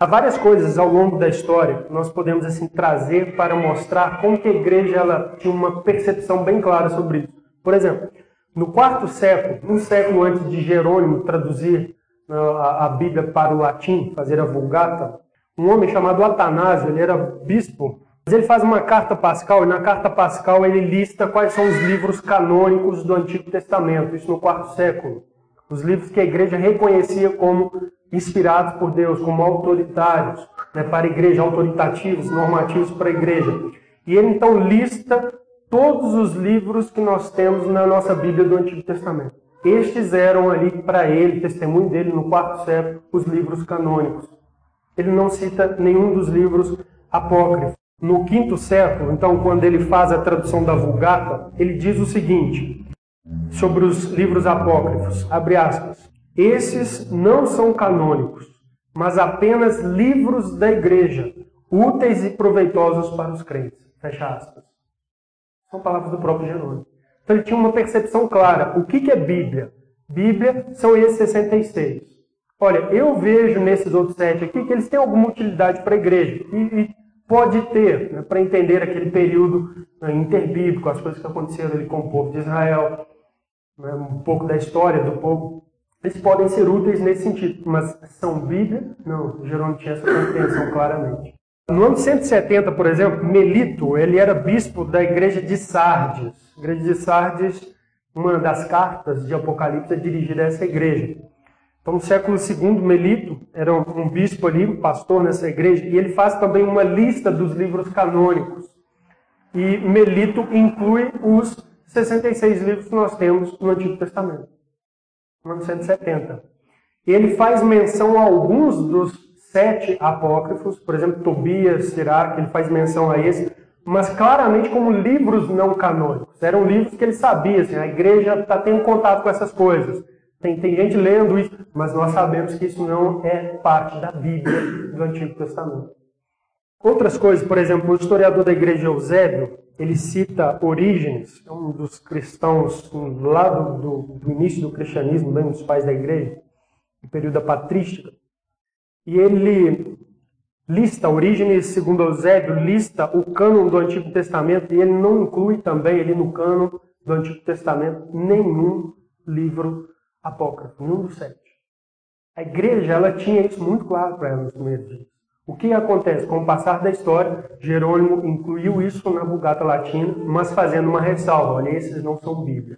há várias coisas ao longo da história que nós podemos assim trazer para mostrar como que a igreja ela tinha uma percepção bem clara sobre isso. Por exemplo, no quarto século, um século antes de Jerônimo traduzir a Bíblia para o latim, fazer a Vulgata, um homem chamado Atanásio, ele era bispo, mas ele faz uma carta pascal, e na carta pascal ele lista quais são os livros canônicos do Antigo Testamento, isso no quarto século. Os livros que a igreja reconhecia como inspirados por Deus, como autoritários, né, para a igreja, autoritativos, normativos para a igreja. E ele então lista todos os livros que nós temos na nossa Bíblia do Antigo Testamento. Estes eram ali para ele, testemunho dele no quarto século, os livros canônicos. Ele não cita nenhum dos livros apócrifos. No quinto século, então, quando ele faz a tradução da Vulgata, ele diz o seguinte sobre os livros apócrifos, abre aspas, esses não são canônicos, mas apenas livros da igreja, úteis e proveitosos para os crentes. Fecha aspas. São palavras do próprio Jerônimo. Então ele tinha uma percepção clara. O que é Bíblia? Bíblia são esses 66. Olha, eu vejo nesses outros sete aqui que eles têm alguma utilidade para a igreja. E, e pode ter, né, para entender aquele período né, interbíblico, as coisas que aconteceram ali com o povo de Israel, né, um pouco da história do povo eles podem ser úteis nesse sentido, mas são Bíblia? Não, Jerônimo tinha essa compreensão claramente. No ano 170, por exemplo, Melito, ele era bispo da igreja de Sardes. Igreja de Sardes, uma das cartas de Apocalipse é dirigida a essa igreja. Então, no século II, Melito era um bispo ali, um pastor nessa igreja, e ele faz também uma lista dos livros canônicos. E Melito inclui os 66 livros que nós temos no Antigo Testamento no ano 170. Ele faz menção a alguns dos sete apócrifos, por exemplo, Tobias, Sirac, ele faz menção a esse, mas claramente como livros não canônicos. Eram livros que ele sabia, assim, a igreja está tendo contato com essas coisas. Tem, tem gente lendo isso, mas nós sabemos que isso não é parte da Bíblia do Antigo Testamento. Outras coisas, por exemplo, o historiador da igreja Eusébio, ele cita Orígenes, é um dos cristãos lá do, do, do início do cristianismo, bem dos pais da igreja, no período da patrística, e ele lista, Orígenes, segundo Eusébio, lista o cânon do Antigo Testamento, e ele não inclui também ali no cânon do Antigo Testamento nenhum livro apócrifo, nenhum dos sete. A igreja ela tinha isso muito claro para ela nos primeiros dias. O que acontece? Com o passar da história, Jerônimo incluiu isso na Vulgata Latina, mas fazendo uma ressalva: olha, esses não são Bíblia.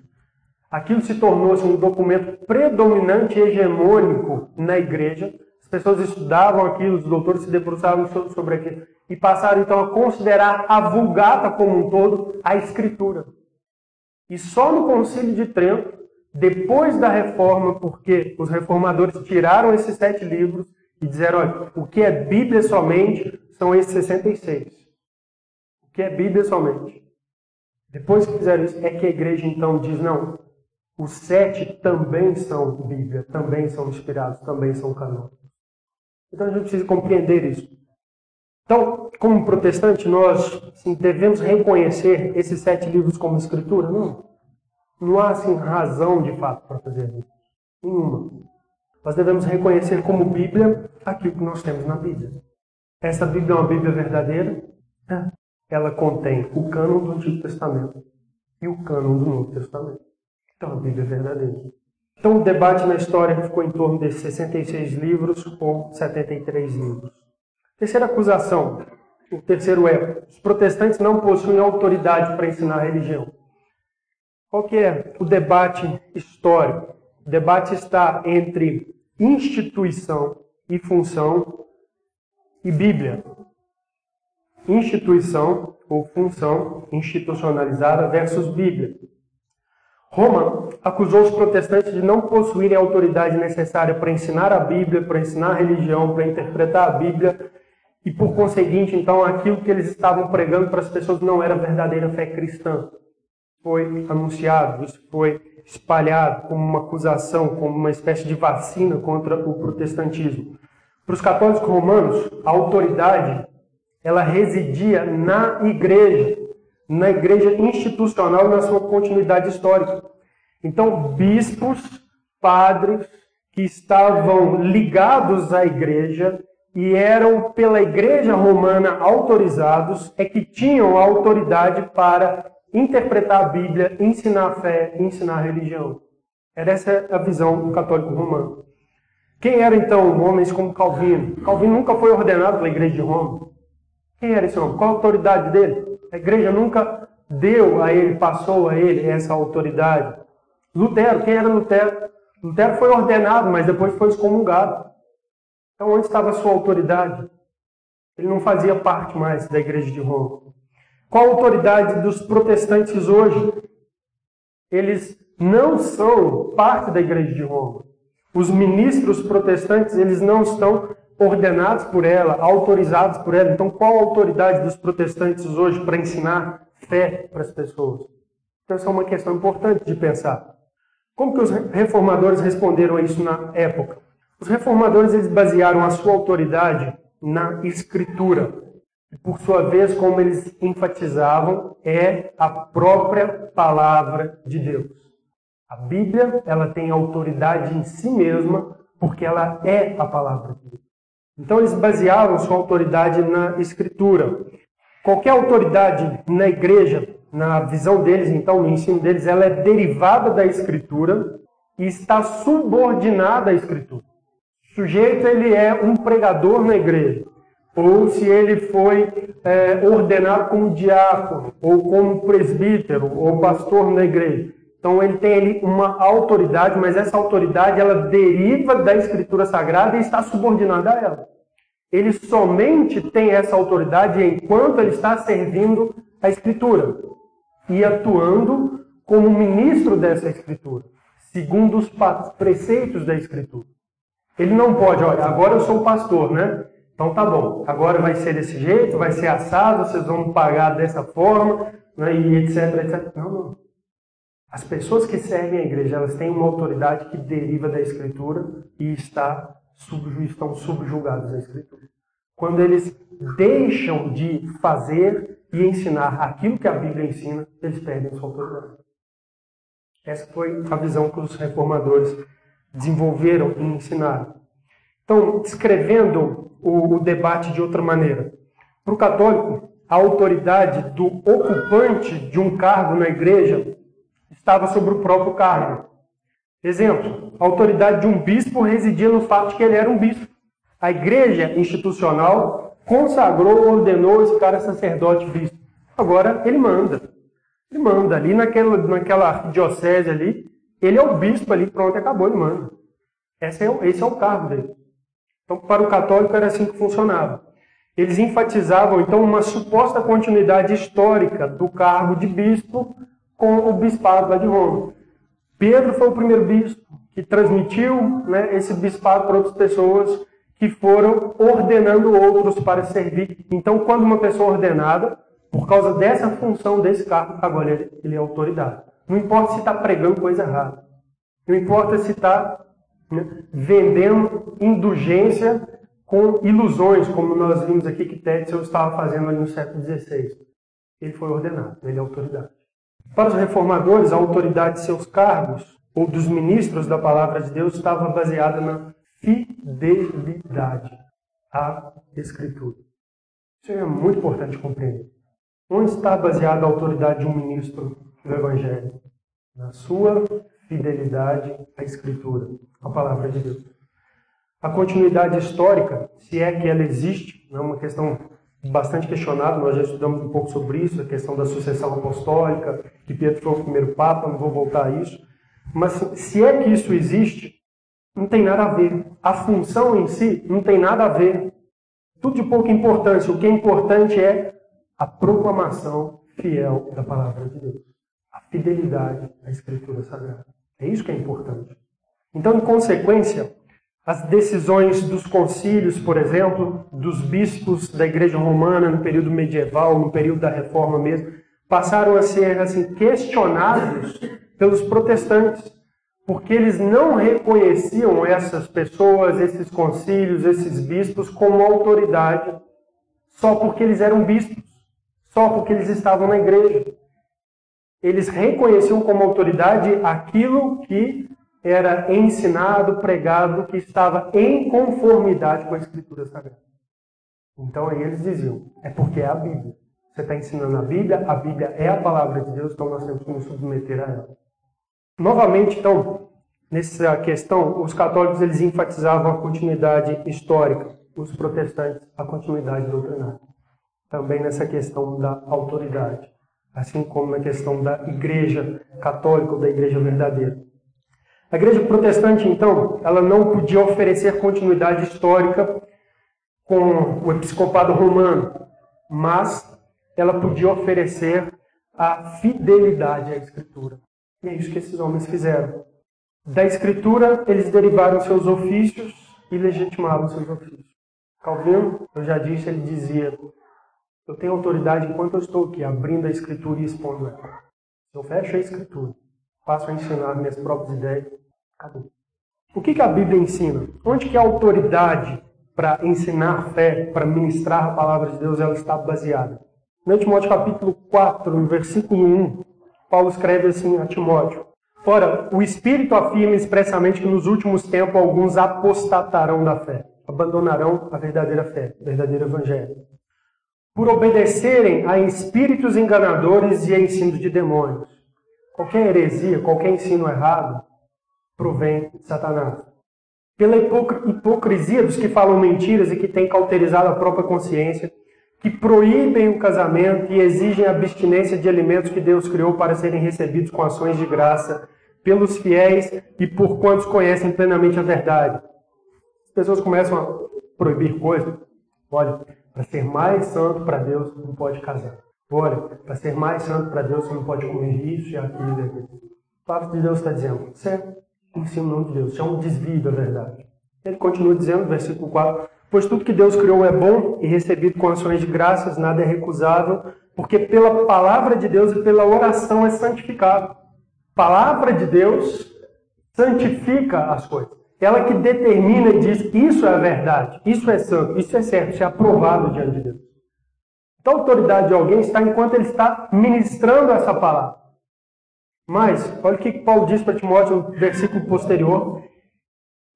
Aquilo se tornou-se um documento predominante e hegemônico na igreja. As pessoas estudavam aquilo, os doutores se debruçavam sobre aquilo e passaram então a considerar a Vulgata como um todo a Escritura. E só no Concílio de Trento, depois da reforma, porque os reformadores tiraram esses sete livros e disseram: olha, o que é Bíblia somente são esses 66. O que é Bíblia somente. Depois que fizeram isso, é que a igreja então diz: não, os sete também são Bíblia, também são inspirados, também são canônicos. Então a gente precisa compreender isso. Então, como protestante, nós assim, devemos reconhecer esses sete livros como escritura? Não. Não há assim, razão de fato para fazer isso. Nenhuma. Nós devemos reconhecer como Bíblia aquilo que nós temos na Bíblia. Essa Bíblia é uma Bíblia verdadeira? É. Ela contém o cânon do Antigo Testamento e o cânon do Novo Testamento. Então a Bíblia é verdadeira. Então o debate na história ficou em torno desses 66 livros ou 73 livros. Terceira acusação, o terceiro erro. Os protestantes não possuem autoridade para ensinar a religião. Qual que é o debate histórico? O debate está entre instituição e função e Bíblia. Instituição ou função institucionalizada versus Bíblia. Roma acusou os protestantes de não possuírem a autoridade necessária para ensinar a Bíblia, para ensinar a religião, para interpretar a Bíblia, e por conseguinte, então, aquilo que eles estavam pregando para as pessoas não era verdadeira fé cristã. Foi anunciado, isso foi espalhado como uma acusação, como uma espécie de vacina contra o protestantismo. Para os católicos romanos, a autoridade ela residia na igreja, na igreja institucional na sua continuidade histórica. Então, bispos, padres que estavam ligados à igreja e eram pela igreja romana autorizados é que tinham a autoridade para interpretar a Bíblia, ensinar a fé, ensinar a religião. Era essa a visão do católico romano. Quem eram então homens como Calvino? Calvino nunca foi ordenado pela igreja de Roma. Quem era esse homem? Qual a autoridade dele? A igreja nunca deu a ele, passou a ele essa autoridade. Lutero, quem era Lutero? Lutero foi ordenado, mas depois foi excomungado. Então, onde estava a sua autoridade? Ele não fazia parte mais da igreja de Roma. Qual a autoridade dos protestantes hoje? Eles não são parte da igreja de Roma. Os ministros protestantes, eles não estão ordenados por ela, autorizados por ela. Então, qual a autoridade dos protestantes hoje para ensinar fé para as pessoas? Então, essa é uma questão importante de pensar. Como que os reformadores responderam a isso na época? Os reformadores eles basearam a sua autoridade na escritura. E, por sua vez, como eles enfatizavam, é a própria palavra de Deus. A Bíblia, ela tem autoridade em si mesma, porque ela é a palavra de Deus. Então eles baseavam sua autoridade na escritura. Qualquer autoridade na igreja, na visão deles, então, no ensino deles, ela é derivada da escritura e está subordinada à escritura. O sujeito ele é um pregador na igreja, ou se ele foi é, ordenado como diácono, ou como presbítero, ou pastor na igreja. Então ele tem ali uma autoridade, mas essa autoridade ela deriva da escritura sagrada e está subordinada a ela. Ele somente tem essa autoridade enquanto ele está servindo a escritura e atuando como ministro dessa escritura, segundo os preceitos da escritura. Ele não pode, olha, agora eu sou pastor, né? Então tá bom, agora vai ser desse jeito, vai ser assado, vocês vão pagar dessa forma, né, e etc, etc. Não, não. As pessoas que servem a igreja, elas têm uma autoridade que deriva da Escritura e está estão subjugados à Escritura. Quando eles deixam de fazer e ensinar aquilo que a Bíblia ensina, eles perdem sua autoridade. Essa foi a visão que os reformadores desenvolveram e ensinaram. Então, descrevendo o, o debate de outra maneira, para o católico, a autoridade do ocupante de um cargo na igreja estava sobre o próprio cargo. Exemplo, a autoridade de um bispo residia no fato de que ele era um bispo. A igreja institucional consagrou, ordenou esse cara sacerdote bispo. Agora ele manda. Ele manda ali naquela, naquela diocese ali. Ele é o bispo ali, pronto, acabou, ele manda. Esse é, esse é o cargo dele. Então, para o católico era assim que funcionava. Eles enfatizavam, então, uma suposta continuidade histórica do cargo de bispo com o bispado lá de Roma. Pedro foi o primeiro bispo que transmitiu né, esse bispado para outras pessoas que foram ordenando outros para servir. Então, quando uma pessoa é ordenada, por causa dessa função desse cargo, agora ele, é autoridade. Não importa se está pregando coisa errada. Não importa se está né, vendendo indulgência com ilusões, como nós vimos aqui que Tetzel estava fazendo ali no século XVI. Ele foi ordenado, ele é autoridade. Para os reformadores, a autoridade de seus cargos ou dos ministros da palavra de Deus estava baseada na fidelidade à Escritura. Isso é muito importante compreender. Onde está baseada a autoridade de um ministro do Evangelho? Na sua fidelidade à Escritura, à palavra de Deus. A continuidade histórica, se é que ela existe, é uma questão bastante questionada, nós já estudamos um pouco sobre isso, a questão da sucessão apostólica, que Pedro foi o primeiro papa, não vou voltar a isso. Mas se é que isso existe, não tem nada a ver. A função em si não tem nada a ver. Tudo de pouca importância. O que é importante é a proclamação fiel da palavra de Deus. A fidelidade à Escritura Sagrada. É isso que é importante. Então, em consequência, as decisões dos concílios, por exemplo, dos bispos da Igreja Romana no período medieval, no período da Reforma mesmo, passaram a ser assim questionados pelos protestantes, porque eles não reconheciam essas pessoas, esses concílios, esses bispos como autoridade, só porque eles eram bispos, só porque eles estavam na igreja. Eles reconheciam como autoridade aquilo que era ensinado, pregado, que estava em conformidade com a Escritura Sagrada. Então aí eles diziam: é porque é a Bíblia. Você está ensinando a Bíblia, a Bíblia é a palavra de Deus, então nós temos que nos submeter a ela. Novamente, então, nessa questão, os católicos eles enfatizavam a continuidade histórica, os protestantes a continuidade doutrinária. Também nessa questão da autoridade, assim como na questão da igreja católica ou da igreja verdadeira. A igreja protestante, então, ela não podia oferecer continuidade histórica com o episcopado romano, mas ela podia oferecer a fidelidade à Escritura. E é isso que esses homens fizeram. Da escritura, eles derivaram seus ofícios e legitimavam seus ofícios. Calvino, eu já disse, ele dizia: Eu tenho autoridade enquanto eu estou aqui, abrindo a escritura e expondo ela. Eu fecho a escritura, passo a ensinar minhas próprias ideias. O que, que a Bíblia ensina? Onde que a autoridade para ensinar fé, para ministrar a palavra de Deus, ela está baseada? No Timóteo capítulo 4, no versículo 1, Paulo escreve assim a Timóteo: Ora, o Espírito afirma expressamente que nos últimos tempos alguns apostatarão da fé, abandonarão a verdadeira fé, o verdadeiro evangelho, por obedecerem a espíritos enganadores e a ensinos de demônios. Qualquer heresia, qualquer ensino errado, provém de Satanás. Pela hipocrisia dos que falam mentiras e que têm cauterizado a própria consciência, que proíbem o casamento e exigem a abstinência de alimentos que Deus criou para serem recebidos com ações de graça pelos fiéis e por quantos conhecem plenamente a verdade. As pessoas começam a proibir coisas. Olha, para ser mais santo para Deus, não pode casar. Olha, para ser mais santo para Deus, você não pode comer isso e aquilo e aquilo. A palavra de Deus está dizendo, isso é ensino de Deus, isso é um desvio da verdade. Ele continua dizendo, versículo 4, Pois tudo que Deus criou é bom e recebido com ações de graças, nada é recusável, porque pela palavra de Deus e pela oração é santificado. Palavra de Deus santifica as coisas. Ela que determina e diz isso é a verdade, isso é santo, isso é certo, isso é aprovado diante de Deus. Então a autoridade de alguém está enquanto ele está ministrando essa palavra. Mas, olha o que Paulo diz para Timóteo no versículo posterior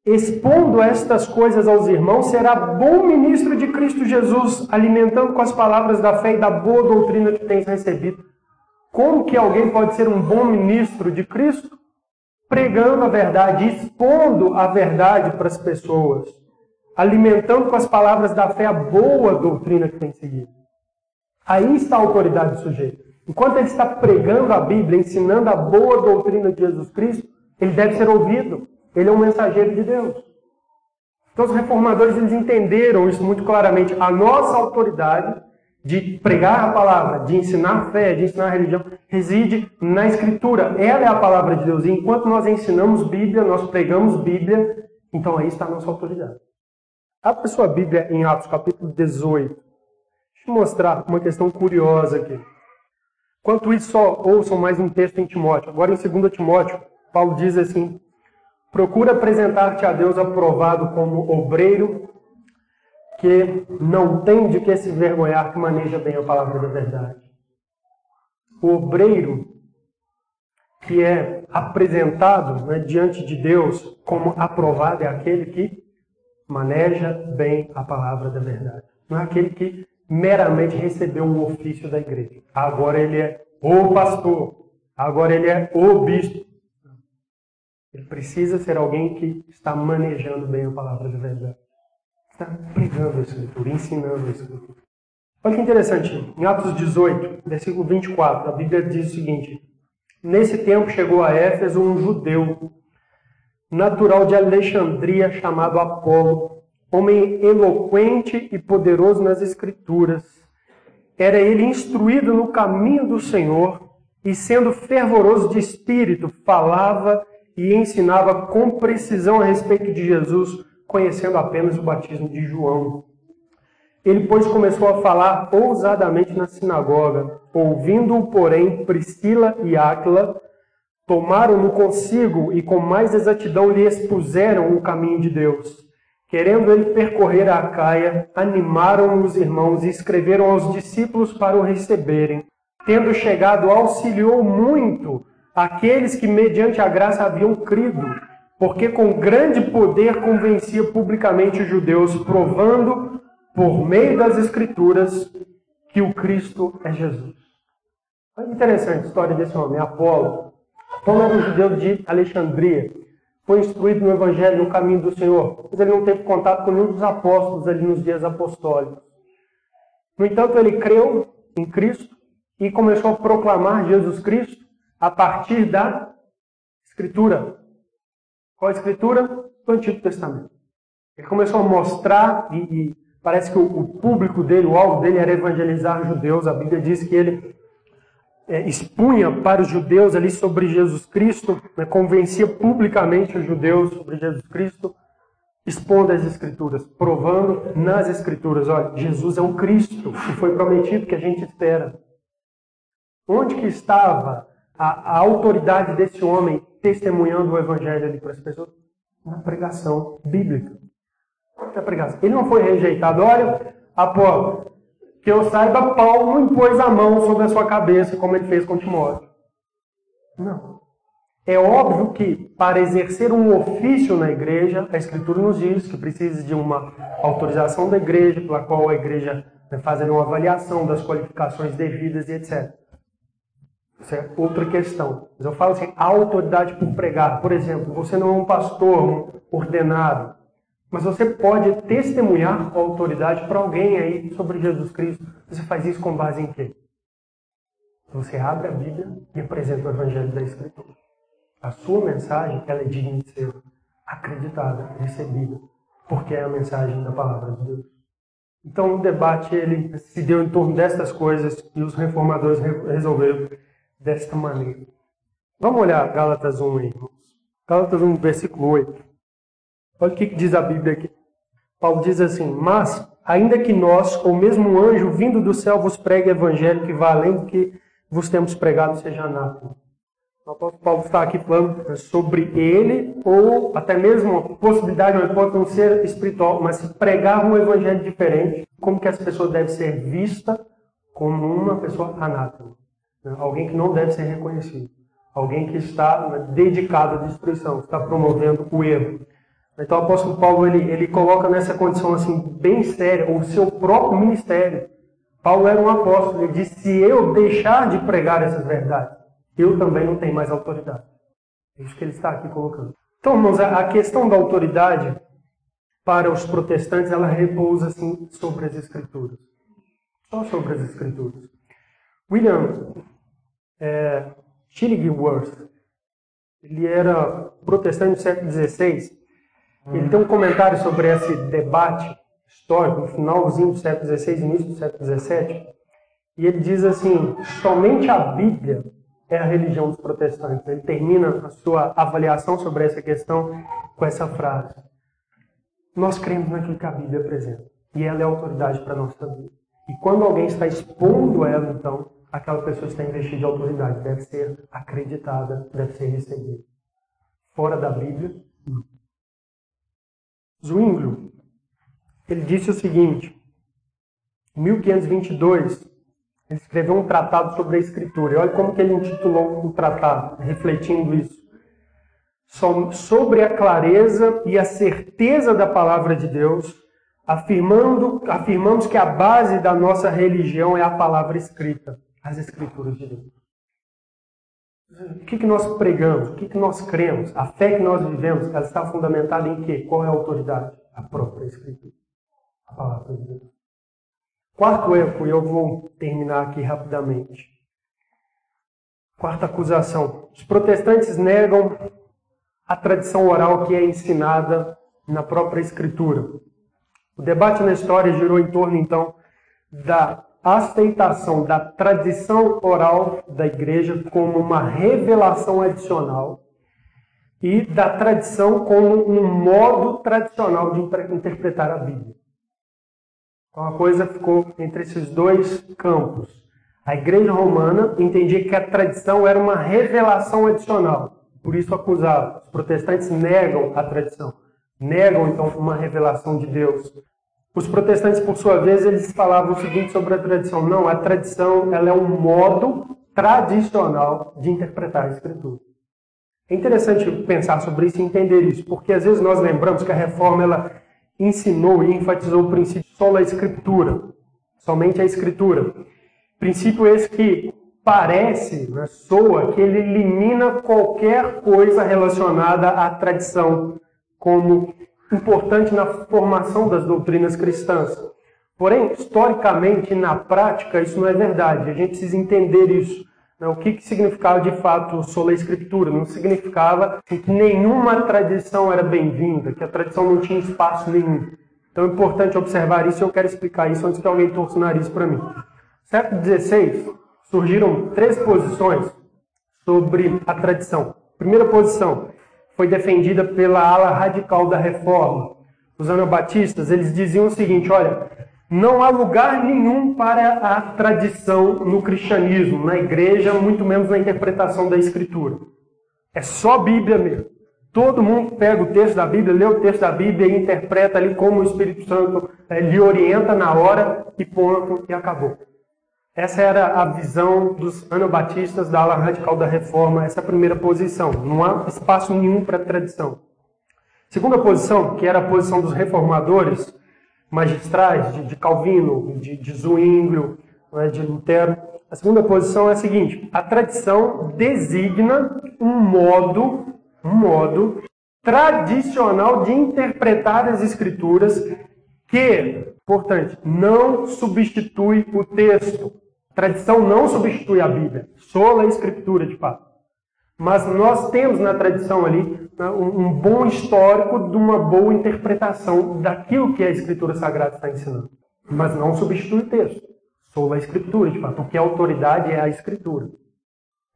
expondo estas coisas aos irmãos, será bom ministro de Cristo Jesus, alimentando com as palavras da fé e da boa doutrina que tens recebido. Como que alguém pode ser um bom ministro de Cristo? Pregando a verdade, expondo a verdade para as pessoas, alimentando com as palavras da fé a boa doutrina que tem seguido. Aí está a autoridade do sujeito. Enquanto ele está pregando a Bíblia, ensinando a boa doutrina de Jesus Cristo, ele deve ser ouvido. Ele é um mensageiro de Deus. Então os reformadores eles entenderam isso muito claramente. A nossa autoridade de pregar a palavra, de ensinar a fé, de ensinar a religião, reside na Escritura. Ela é a palavra de Deus. E enquanto nós ensinamos Bíblia, nós pregamos Bíblia, então aí está a nossa autoridade. Abra sua Bíblia em Atos capítulo 18. Deixa eu mostrar uma questão curiosa aqui. Quanto isso, só ouçam mais um texto em Timóteo. Agora em 2 Timóteo, Paulo diz assim: Procura apresentar-te a Deus aprovado como obreiro que não tem de que se vergonhar, que maneja bem a palavra da verdade. O obreiro que é apresentado né, diante de Deus como aprovado é aquele que maneja bem a palavra da verdade. Não é aquele que meramente recebeu um ofício da igreja. Agora ele é o pastor, agora ele é o bispo. Ele precisa ser alguém que está manejando bem a palavra da verdade está pregando a Escritura, ensinando a Escritura. Olha que interessante, em Atos 18, versículo 24, a Bíblia diz o seguinte: Nesse tempo chegou a Éfeso um judeu, natural de Alexandria, chamado Apolo, homem eloquente e poderoso nas Escrituras. Era ele instruído no caminho do Senhor e, sendo fervoroso de espírito, falava e ensinava com precisão a respeito de Jesus conhecendo apenas o batismo de João. Ele, pois, começou a falar ousadamente na sinagoga. Ouvindo-o, porém, Priscila e Áquila tomaram-no consigo e com mais exatidão lhe expuseram o caminho de Deus. Querendo ele percorrer a Acaia, animaram os irmãos e escreveram aos discípulos para o receberem. Tendo chegado, auxiliou muito aqueles que, mediante a graça, haviam crido porque com grande poder convencia publicamente os judeus, provando por meio das Escrituras que o Cristo é Jesus. Olha interessante a história desse homem, Apolo. Apolo era um judeu de Alexandria. Foi instruído no Evangelho, no caminho do Senhor. Mas ele não teve contato com nenhum dos apóstolos ali nos dias apostólicos. No entanto, ele creu em Cristo e começou a proclamar Jesus Cristo a partir da Escritura. Qual a escritura? Do Antigo Testamento. Ele começou a mostrar, e, e parece que o, o, público dele, o alvo dele era evangelizar judeus. A Bíblia diz que ele é, expunha para os judeus ali sobre Jesus Cristo, né, convencia publicamente os judeus sobre Jesus Cristo, expondo as Escrituras, provando nas Escrituras: olha, Jesus é o Cristo que foi prometido, que a gente espera. Onde que estava a, a autoridade desse homem testemunhando o evangelho ali para as pessoas? Na pregação bíblica. Na pregação. Ele não foi rejeitado. Olha, Apolo, que eu saiba, Paulo não impôs a mão sobre a sua cabeça, como ele fez com Timóteo. Não. É óbvio que, para exercer um ofício na igreja, a Escritura nos diz que precisa de uma autorização da igreja, pela qual a igreja vai fazer uma avaliação das qualificações devidas e etc. Isso é outra questão. Mas eu falo assim, a autoridade por pregar. Por exemplo, você não é um pastor ordenado, mas você pode testemunhar com autoridade para alguém aí sobre Jesus Cristo. Você faz isso com base em quê? Você abre a Bíblia e apresenta o Evangelho da Escritura. A sua mensagem ela é digna de ser acreditada, recebida, porque é a mensagem da palavra de Deus. Então o debate ele se deu em torno destas coisas e os reformadores resolveram desta maneira. Vamos olhar Gálatas 1, irmãos. Gálatas 1, versículo 8. Olha o que diz a Bíblia aqui. Paulo diz assim: Mas, ainda que nós, ou mesmo um anjo vindo do céu, vos pregue evangelho que vá além do que vos temos pregado, seja anátema. O apóstolo Paulo está aqui falando sobre ele, ou até mesmo a possibilidade, ele pode não ser espiritual, mas se pregar um evangelho diferente, como que essa pessoa deve ser vista como uma pessoa anátema. Né? Alguém que não deve ser reconhecido. Alguém que está né, dedicado à destruição, está promovendo o erro. Então o apóstolo Paulo ele, ele coloca nessa condição assim bem séria o seu próprio ministério. Paulo era um apóstolo, ele disse: se eu deixar de pregar essas verdades, eu também não tenho mais autoridade. É isso que ele está aqui colocando. Então, irmãos, a questão da autoridade para os protestantes, ela repousa assim sobre as escrituras. Só sobre as escrituras. William é, ele era protestante do século XVI, Ele tem um comentário sobre esse debate histórico, no finalzinho do século XVI, início do século XVII, e ele diz assim: somente a Bíblia é a religião dos protestantes. Ele termina a sua avaliação sobre essa questão com essa frase: Nós cremos naquilo que a Bíblia apresenta, e ela é autoridade para a nossa vida. E quando alguém está expondo ela, então, aquela pessoa está investida de autoridade, deve ser acreditada, deve ser recebida. Fora da Bíblia, não. Zwinglio, ele disse o seguinte, em 1522, ele escreveu um tratado sobre a Escritura. E olha como que ele intitulou o tratado, refletindo isso. Sobre a clareza e a certeza da palavra de Deus, afirmando, afirmamos que a base da nossa religião é a palavra escrita, as Escrituras de Deus. O que, que nós pregamos? O que, que nós cremos? A fé que nós vivemos, ela está fundamentada em quê? Qual é a autoridade? A própria Escritura. A palavra de Deus. Quarto erro, e eu vou terminar aqui rapidamente. Quarta acusação. Os protestantes negam a tradição oral que é ensinada na própria Escritura. O debate na história girou em torno, então, da aceitação da tradição oral da igreja como uma revelação adicional e da tradição como um modo tradicional de interpretar a Bíblia. Então a coisa ficou entre esses dois campos. A igreja romana entendia que a tradição era uma revelação adicional, por isso acusava. Os protestantes negam a tradição, negam então uma revelação de Deus. Os protestantes, por sua vez, eles falavam o seguinte sobre a tradição: não, a tradição ela é um modo tradicional de interpretar a Escritura. É interessante pensar sobre isso e entender isso, porque às vezes nós lembramos que a reforma ela ensinou e enfatizou o princípio só a Escritura, somente a Escritura. Princípio esse que parece, né, soa, que ele elimina qualquer coisa relacionada à tradição como importante na formação das doutrinas cristãs. Porém, historicamente, na prática, isso não é verdade. A gente precisa entender isso. Né? O que, que significava de fato sola escritura? Não significava que nenhuma tradição era bem-vinda, que a tradição não tinha espaço nenhum. Então é importante observar isso e eu quero explicar isso antes que alguém torça o nariz para mim. No século XVI, surgiram três posições sobre a tradição. Primeira posição, foi defendida pela ala radical da reforma. Os anabatistas, eles diziam o seguinte, olha, não há lugar nenhum para a tradição no cristianismo, na igreja, muito menos na interpretação da escritura. É só Bíblia mesmo. Todo mundo pega o texto da Bíblia, lê o texto da Bíblia e interpreta ali como o Espírito Santo é, lhe orienta na hora e ponto, e acabou. Essa era a visão dos anabatistas da ala radical da reforma, essa é primeira posição. Não há espaço nenhum para tradição. Segunda posição, que era a posição dos reformadores, magistrais, de, de Calvino, de, de Zwinglio, né, de Lutero. A segunda posição é a seguinte: a tradição designa um modo, um modo tradicional de interpretar as escrituras que, importante, não substitui o texto. Tradição não substitui a Bíblia, sola a Escritura, de fato. Mas nós temos na tradição ali né, um bom histórico de uma boa interpretação daquilo que a Escritura Sagrada está ensinando. Mas não substitui o texto. Sola a Escritura, de fato. O que é autoridade é a Escritura.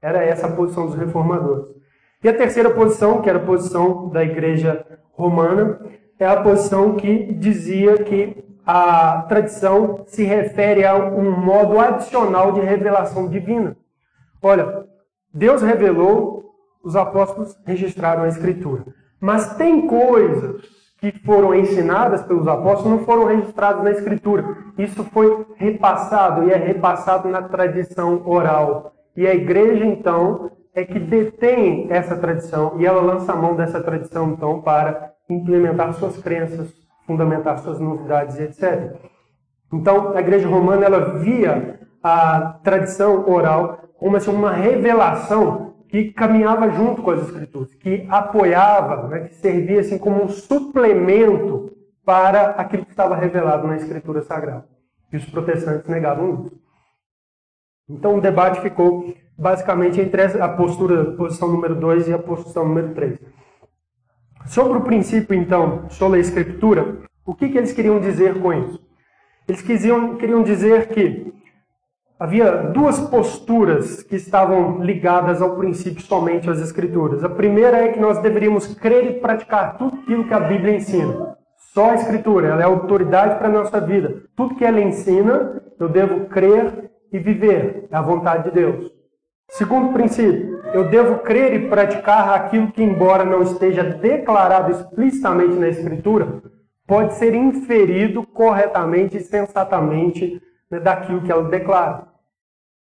Era essa a posição dos reformadores. E a terceira posição, que era a posição da Igreja Romana, é a posição que dizia que a tradição se refere a um modo adicional de revelação divina. Olha, Deus revelou, os apóstolos registraram a Escritura. Mas tem coisas que foram ensinadas pelos apóstolos não foram registradas na Escritura. Isso foi repassado e é repassado na tradição oral. E a igreja, então, é que detém essa tradição e ela lança a mão dessa tradição, então, para implementar suas crenças, fundamentar suas novidades, etc. Então, a igreja romana ela via a tradição oral como assim, uma revelação que caminhava junto com as escrituras, que apoiava, né, que servia assim como um suplemento para aquilo que estava revelado na escritura sagrada. E os protestantes negavam isso. Então o debate ficou basicamente entre a postura, posição número 2 e a posição número 3. Sobre o princípio, então, sobre a Escritura, o que, que eles queriam dizer com isso? Eles quisiam, queriam dizer que havia duas posturas que estavam ligadas ao princípio somente às Escrituras. A primeira é que nós deveríamos crer e praticar tudo aquilo que a Bíblia ensina. Só a Escritura, ela é autoridade para a nossa vida. Tudo que ela ensina, eu devo crer e viver. É a vontade de Deus. Segundo princípio, eu devo crer e praticar aquilo que, embora não esteja declarado explicitamente na Escritura, pode ser inferido corretamente e sensatamente né, daquilo que ela declara.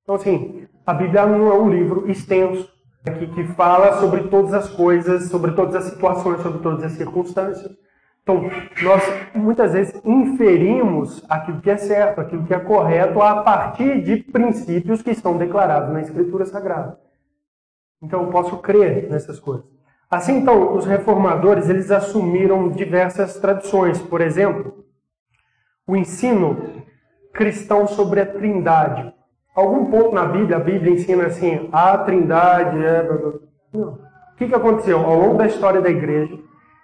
Então, assim, a Bíblia não é um livro extenso aqui que fala sobre todas as coisas, sobre todas as situações, sobre todas as circunstâncias. Então, nós muitas vezes inferimos aquilo que é certo, aquilo que é correto, a partir de princípios que estão declarados na Escritura Sagrada. Então, eu posso crer nessas coisas. Assim, então, os reformadores eles assumiram diversas tradições. Por exemplo, o ensino cristão sobre a Trindade. Algum ponto na Bíblia, a Bíblia ensina assim, a Trindade é. Não. O que, que aconteceu? Ao longo da história da igreja,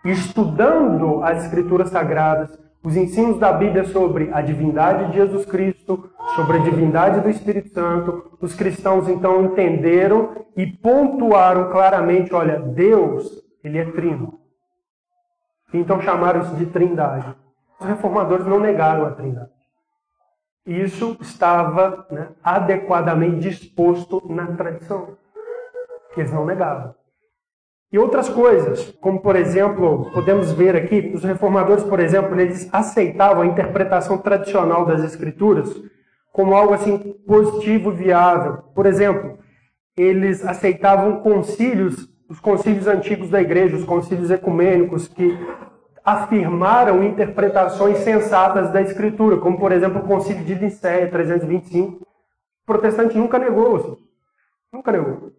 estudando as Escrituras Sagradas, os ensinos da Bíblia sobre a divindade de Jesus Cristo, sobre a divindade do Espírito Santo, os cristãos então entenderam e pontuaram claramente, olha, Deus, ele é trino. Então chamaram isso de trindade. Os reformadores não negaram a trindade. Isso estava né, adequadamente disposto na tradição. Eles não negavam. E outras coisas, como por exemplo, podemos ver aqui, os reformadores, por exemplo, eles aceitavam a interpretação tradicional das escrituras como algo assim positivo, viável. Por exemplo, eles aceitavam concílios, os concílios antigos da igreja, os concílios ecumênicos que afirmaram interpretações sensatas da escritura, como por exemplo o concílio de Nicéia 325. O protestante nunca negou, assim. nunca negou.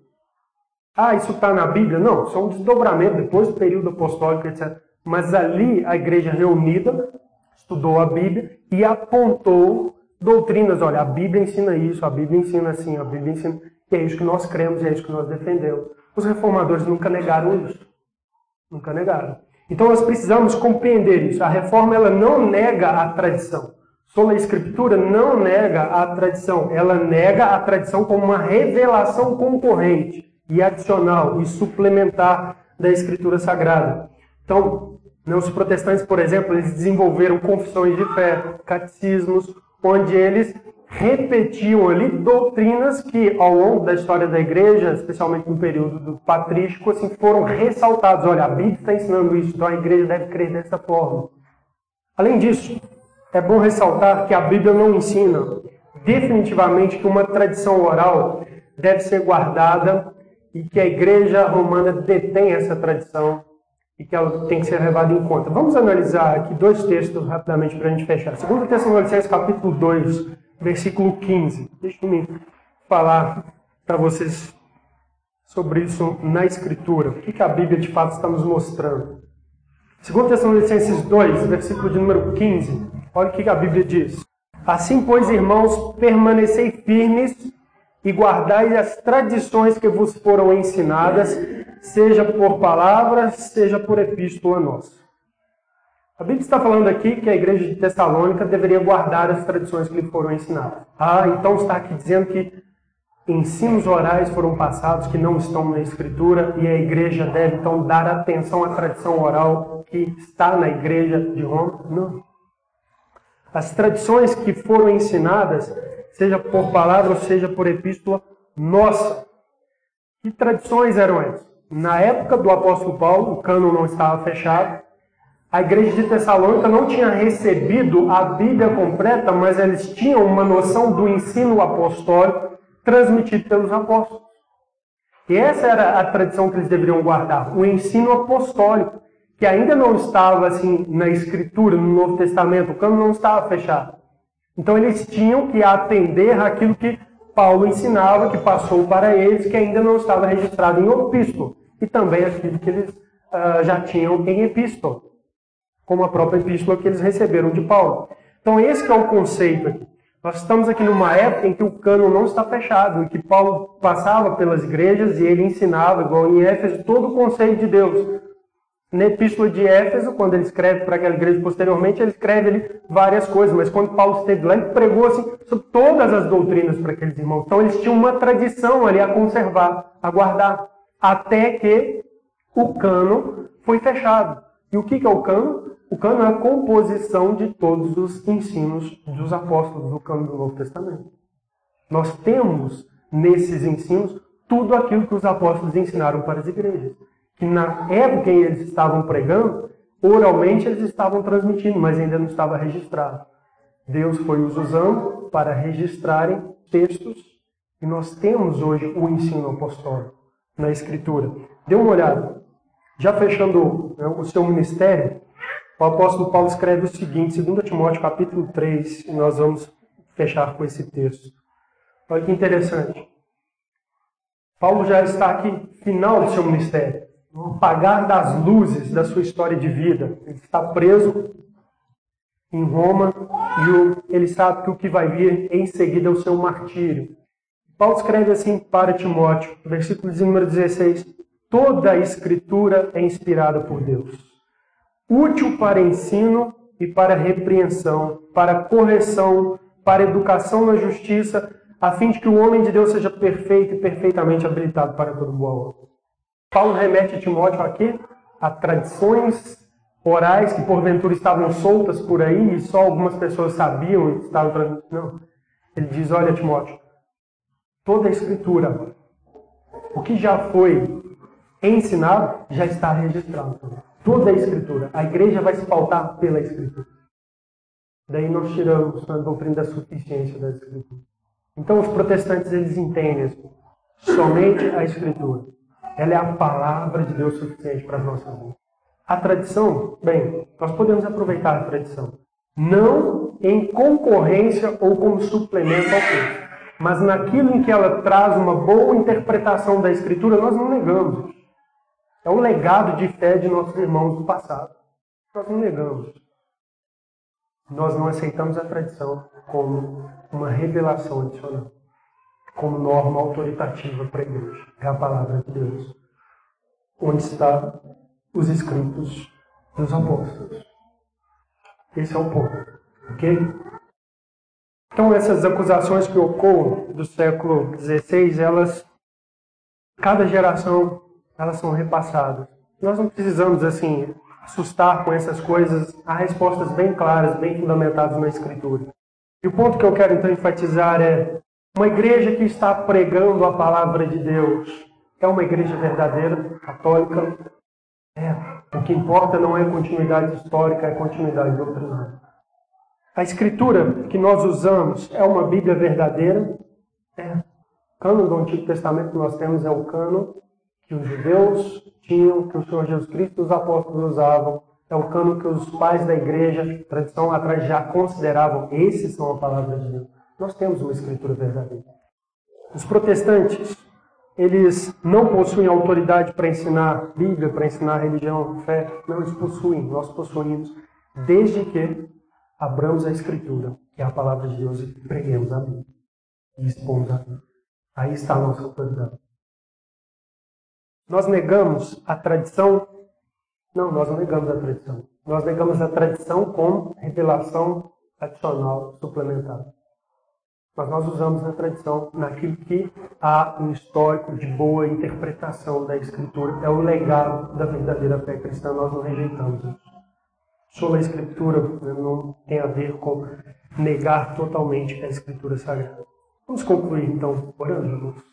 Ah, isso está na Bíblia? Não, isso é um desdobramento depois do período apostólico, etc. Mas ali a igreja reunida estudou a Bíblia e apontou doutrinas. Olha, a Bíblia ensina isso, a Bíblia ensina assim, a Bíblia ensina. E é isso que nós cremos, é isso que nós defendemos. Os reformadores nunca negaram isso. Nunca negaram. Então nós precisamos compreender isso. A reforma ela não nega a tradição. Sola Escritura não nega a tradição. Ela nega a tradição como uma revelação concorrente e adicional e suplementar da Escritura Sagrada. Então, né, os protestantes, por exemplo, eles desenvolveram confissões de fé, catecismos, onde eles repetiam ali doutrinas que, ao longo da história da igreja, especialmente no período do patrístico, assim, foram ressaltadas. Olha, a Bíblia está ensinando isso, então a igreja deve crer dessa forma. Além disso, é bom ressaltar que a Bíblia não ensina definitivamente que uma tradição oral deve ser guardada e que a igreja romana detém essa tradição e que ela tem que ser levada em conta. Vamos analisar aqui dois textos rapidamente para a gente fechar. Segundo Tessalonicenses capítulo 2, versículo 15. Deixa eu falar para vocês sobre isso na Escritura. O que, a Bíblia de fato está nos mostrando. Segundo Tessalonicenses 2, versículo de número 15. Olha o que, que a Bíblia diz. Assim, pois, irmãos, permanecei firmes e guardai as tradições que vos foram ensinadas, seja por palavras, seja por epístola nossa. A Bíblia está falando aqui que a igreja de Tessalônica deveria guardar as tradições que lhe foram ensinadas. Ah, então está aqui dizendo que ensinos orais foram passados que não estão na Escritura e a igreja deve então dar atenção à tradição oral que está na igreja de Roma? Não. As tradições que foram ensinadas seja por palavra seja por epístola nossa. Que tradições eram essas? Na época do apóstolo Paulo, o cano não estava fechado. A igreja de Tessalônica não tinha recebido a Bíblia completa, mas eles tinham uma noção do ensino apostólico transmitido pelos apóstolos. E essa era a tradição que eles deveriam guardar, o ensino apostólico, que ainda não estava assim na escritura, no Novo Testamento, o cano não estava fechado. Então eles tinham que atender aquilo que Paulo ensinava, que passou para eles, que ainda não estava registrado em epístola, e também aquilo que eles uh, já tinham em epístola, como a própria epístola que eles receberam de Paulo. Então esse é o conceito aqui. Nós estamos aqui numa época em que o cano não está fechado, em que Paulo passava pelas igrejas e ele ensinava, igual em Éfeso, todo o conceito de Deus. Na Epístola de Éfeso, quando ele escreve para aquela igreja posteriormente, ele escreve ali várias coisas, mas quando Paulo esteve lá, ele pregou assim, sobre todas as doutrinas para aqueles irmãos. Então eles tinham uma tradição ali a conservar, a guardar, até que o cano foi fechado. E o que é o cano? O cano é a composição de todos os ensinos dos apóstolos do cano do Novo Testamento. Nós temos nesses ensinos tudo aquilo que os apóstolos ensinaram para as igrejas que na época em que eles estavam pregando, oralmente eles estavam transmitindo, mas ainda não estava registrado. Deus foi os usando para registrarem textos e nós temos hoje o ensino apostólico na Escritura. Dê uma olhada. Já fechando né, o seu ministério, o apóstolo Paulo escreve o seguinte, 2 Timóteo capítulo 3, e nós vamos fechar com esse texto. Olha que interessante. Paulo já está aqui, final do seu ministério no apagar das luzes da sua história de vida. Ele está preso em Roma e ele sabe que o que vai vir em seguida é o seu martírio. Paulo escreve assim para Timóteo, versículo número 16: Toda a escritura é inspirada por Deus, útil para ensino e para repreensão, para correção, para educação na justiça, a fim de que o homem de Deus seja perfeito e perfeitamente habilitado para todo boa obra. Paulo remete a Timóteo aqui a tradições orais que porventura estavam soltas por aí e só algumas pessoas sabiam e estavam transmitindo. Não. Ele diz: Olha, Timóteo, toda a Escritura, o que já foi ensinado, já está registrado. Toda a Escritura. A igreja vai se pautar pela Escritura. Daí nós tiramos a doutrina da suficiência da Escritura. Então os protestantes eles entendem somente a Escritura. Ela é a palavra de Deus suficiente para as nossas vidas. A tradição, bem, nós podemos aproveitar a tradição. Não em concorrência ou como suplemento ao texto. Mas naquilo em que ela traz uma boa interpretação da Escritura, nós não negamos. É um legado de fé de nossos irmãos do passado. Nós não negamos. Nós não aceitamos a tradição como uma revelação adicional como norma autoritativa para a igreja. É a palavra de Deus. Onde está os escritos dos apóstolos. Esse é o ponto. Ok? Então, essas acusações que ocorrem do século XVI, elas, cada geração, elas são repassadas. Nós não precisamos, assim, assustar com essas coisas. Há respostas bem claras, bem fundamentadas na Escritura. E o ponto que eu quero, então, enfatizar é uma igreja que está pregando a palavra de Deus é uma igreja verdadeira, católica? É. O que importa não é continuidade histórica, é continuidade doutrinária. A escritura que nós usamos é uma Bíblia verdadeira? É. O cano do Antigo Testamento que nós temos é o cano que os judeus tinham, que o Senhor Jesus Cristo e os apóstolos usavam. É o cano que os pais da igreja, tradição atrás, já consideravam. Esses são a palavra de Deus. Nós temos uma escritura verdadeira. Os protestantes, eles não possuem autoridade para ensinar Bíblia, para ensinar religião, fé. Não, eles possuem, nós possuímos, desde que abramos a Escritura, que é a palavra de Deus, e preguemos a Bíblia. E expomos a Bíblia. Aí está a nossa autoridade. Nós negamos a tradição? Não, nós não negamos a tradição. Nós negamos a tradição como revelação adicional suplementar. Mas nós usamos na tradição, naquilo que há um histórico de boa interpretação da Escritura. É o legado da verdadeira fé cristã, nós não rejeitamos isso. Sobre a Escritura não tem a ver com negar totalmente a Escritura Sagrada. Vamos concluir então orando, irmãos.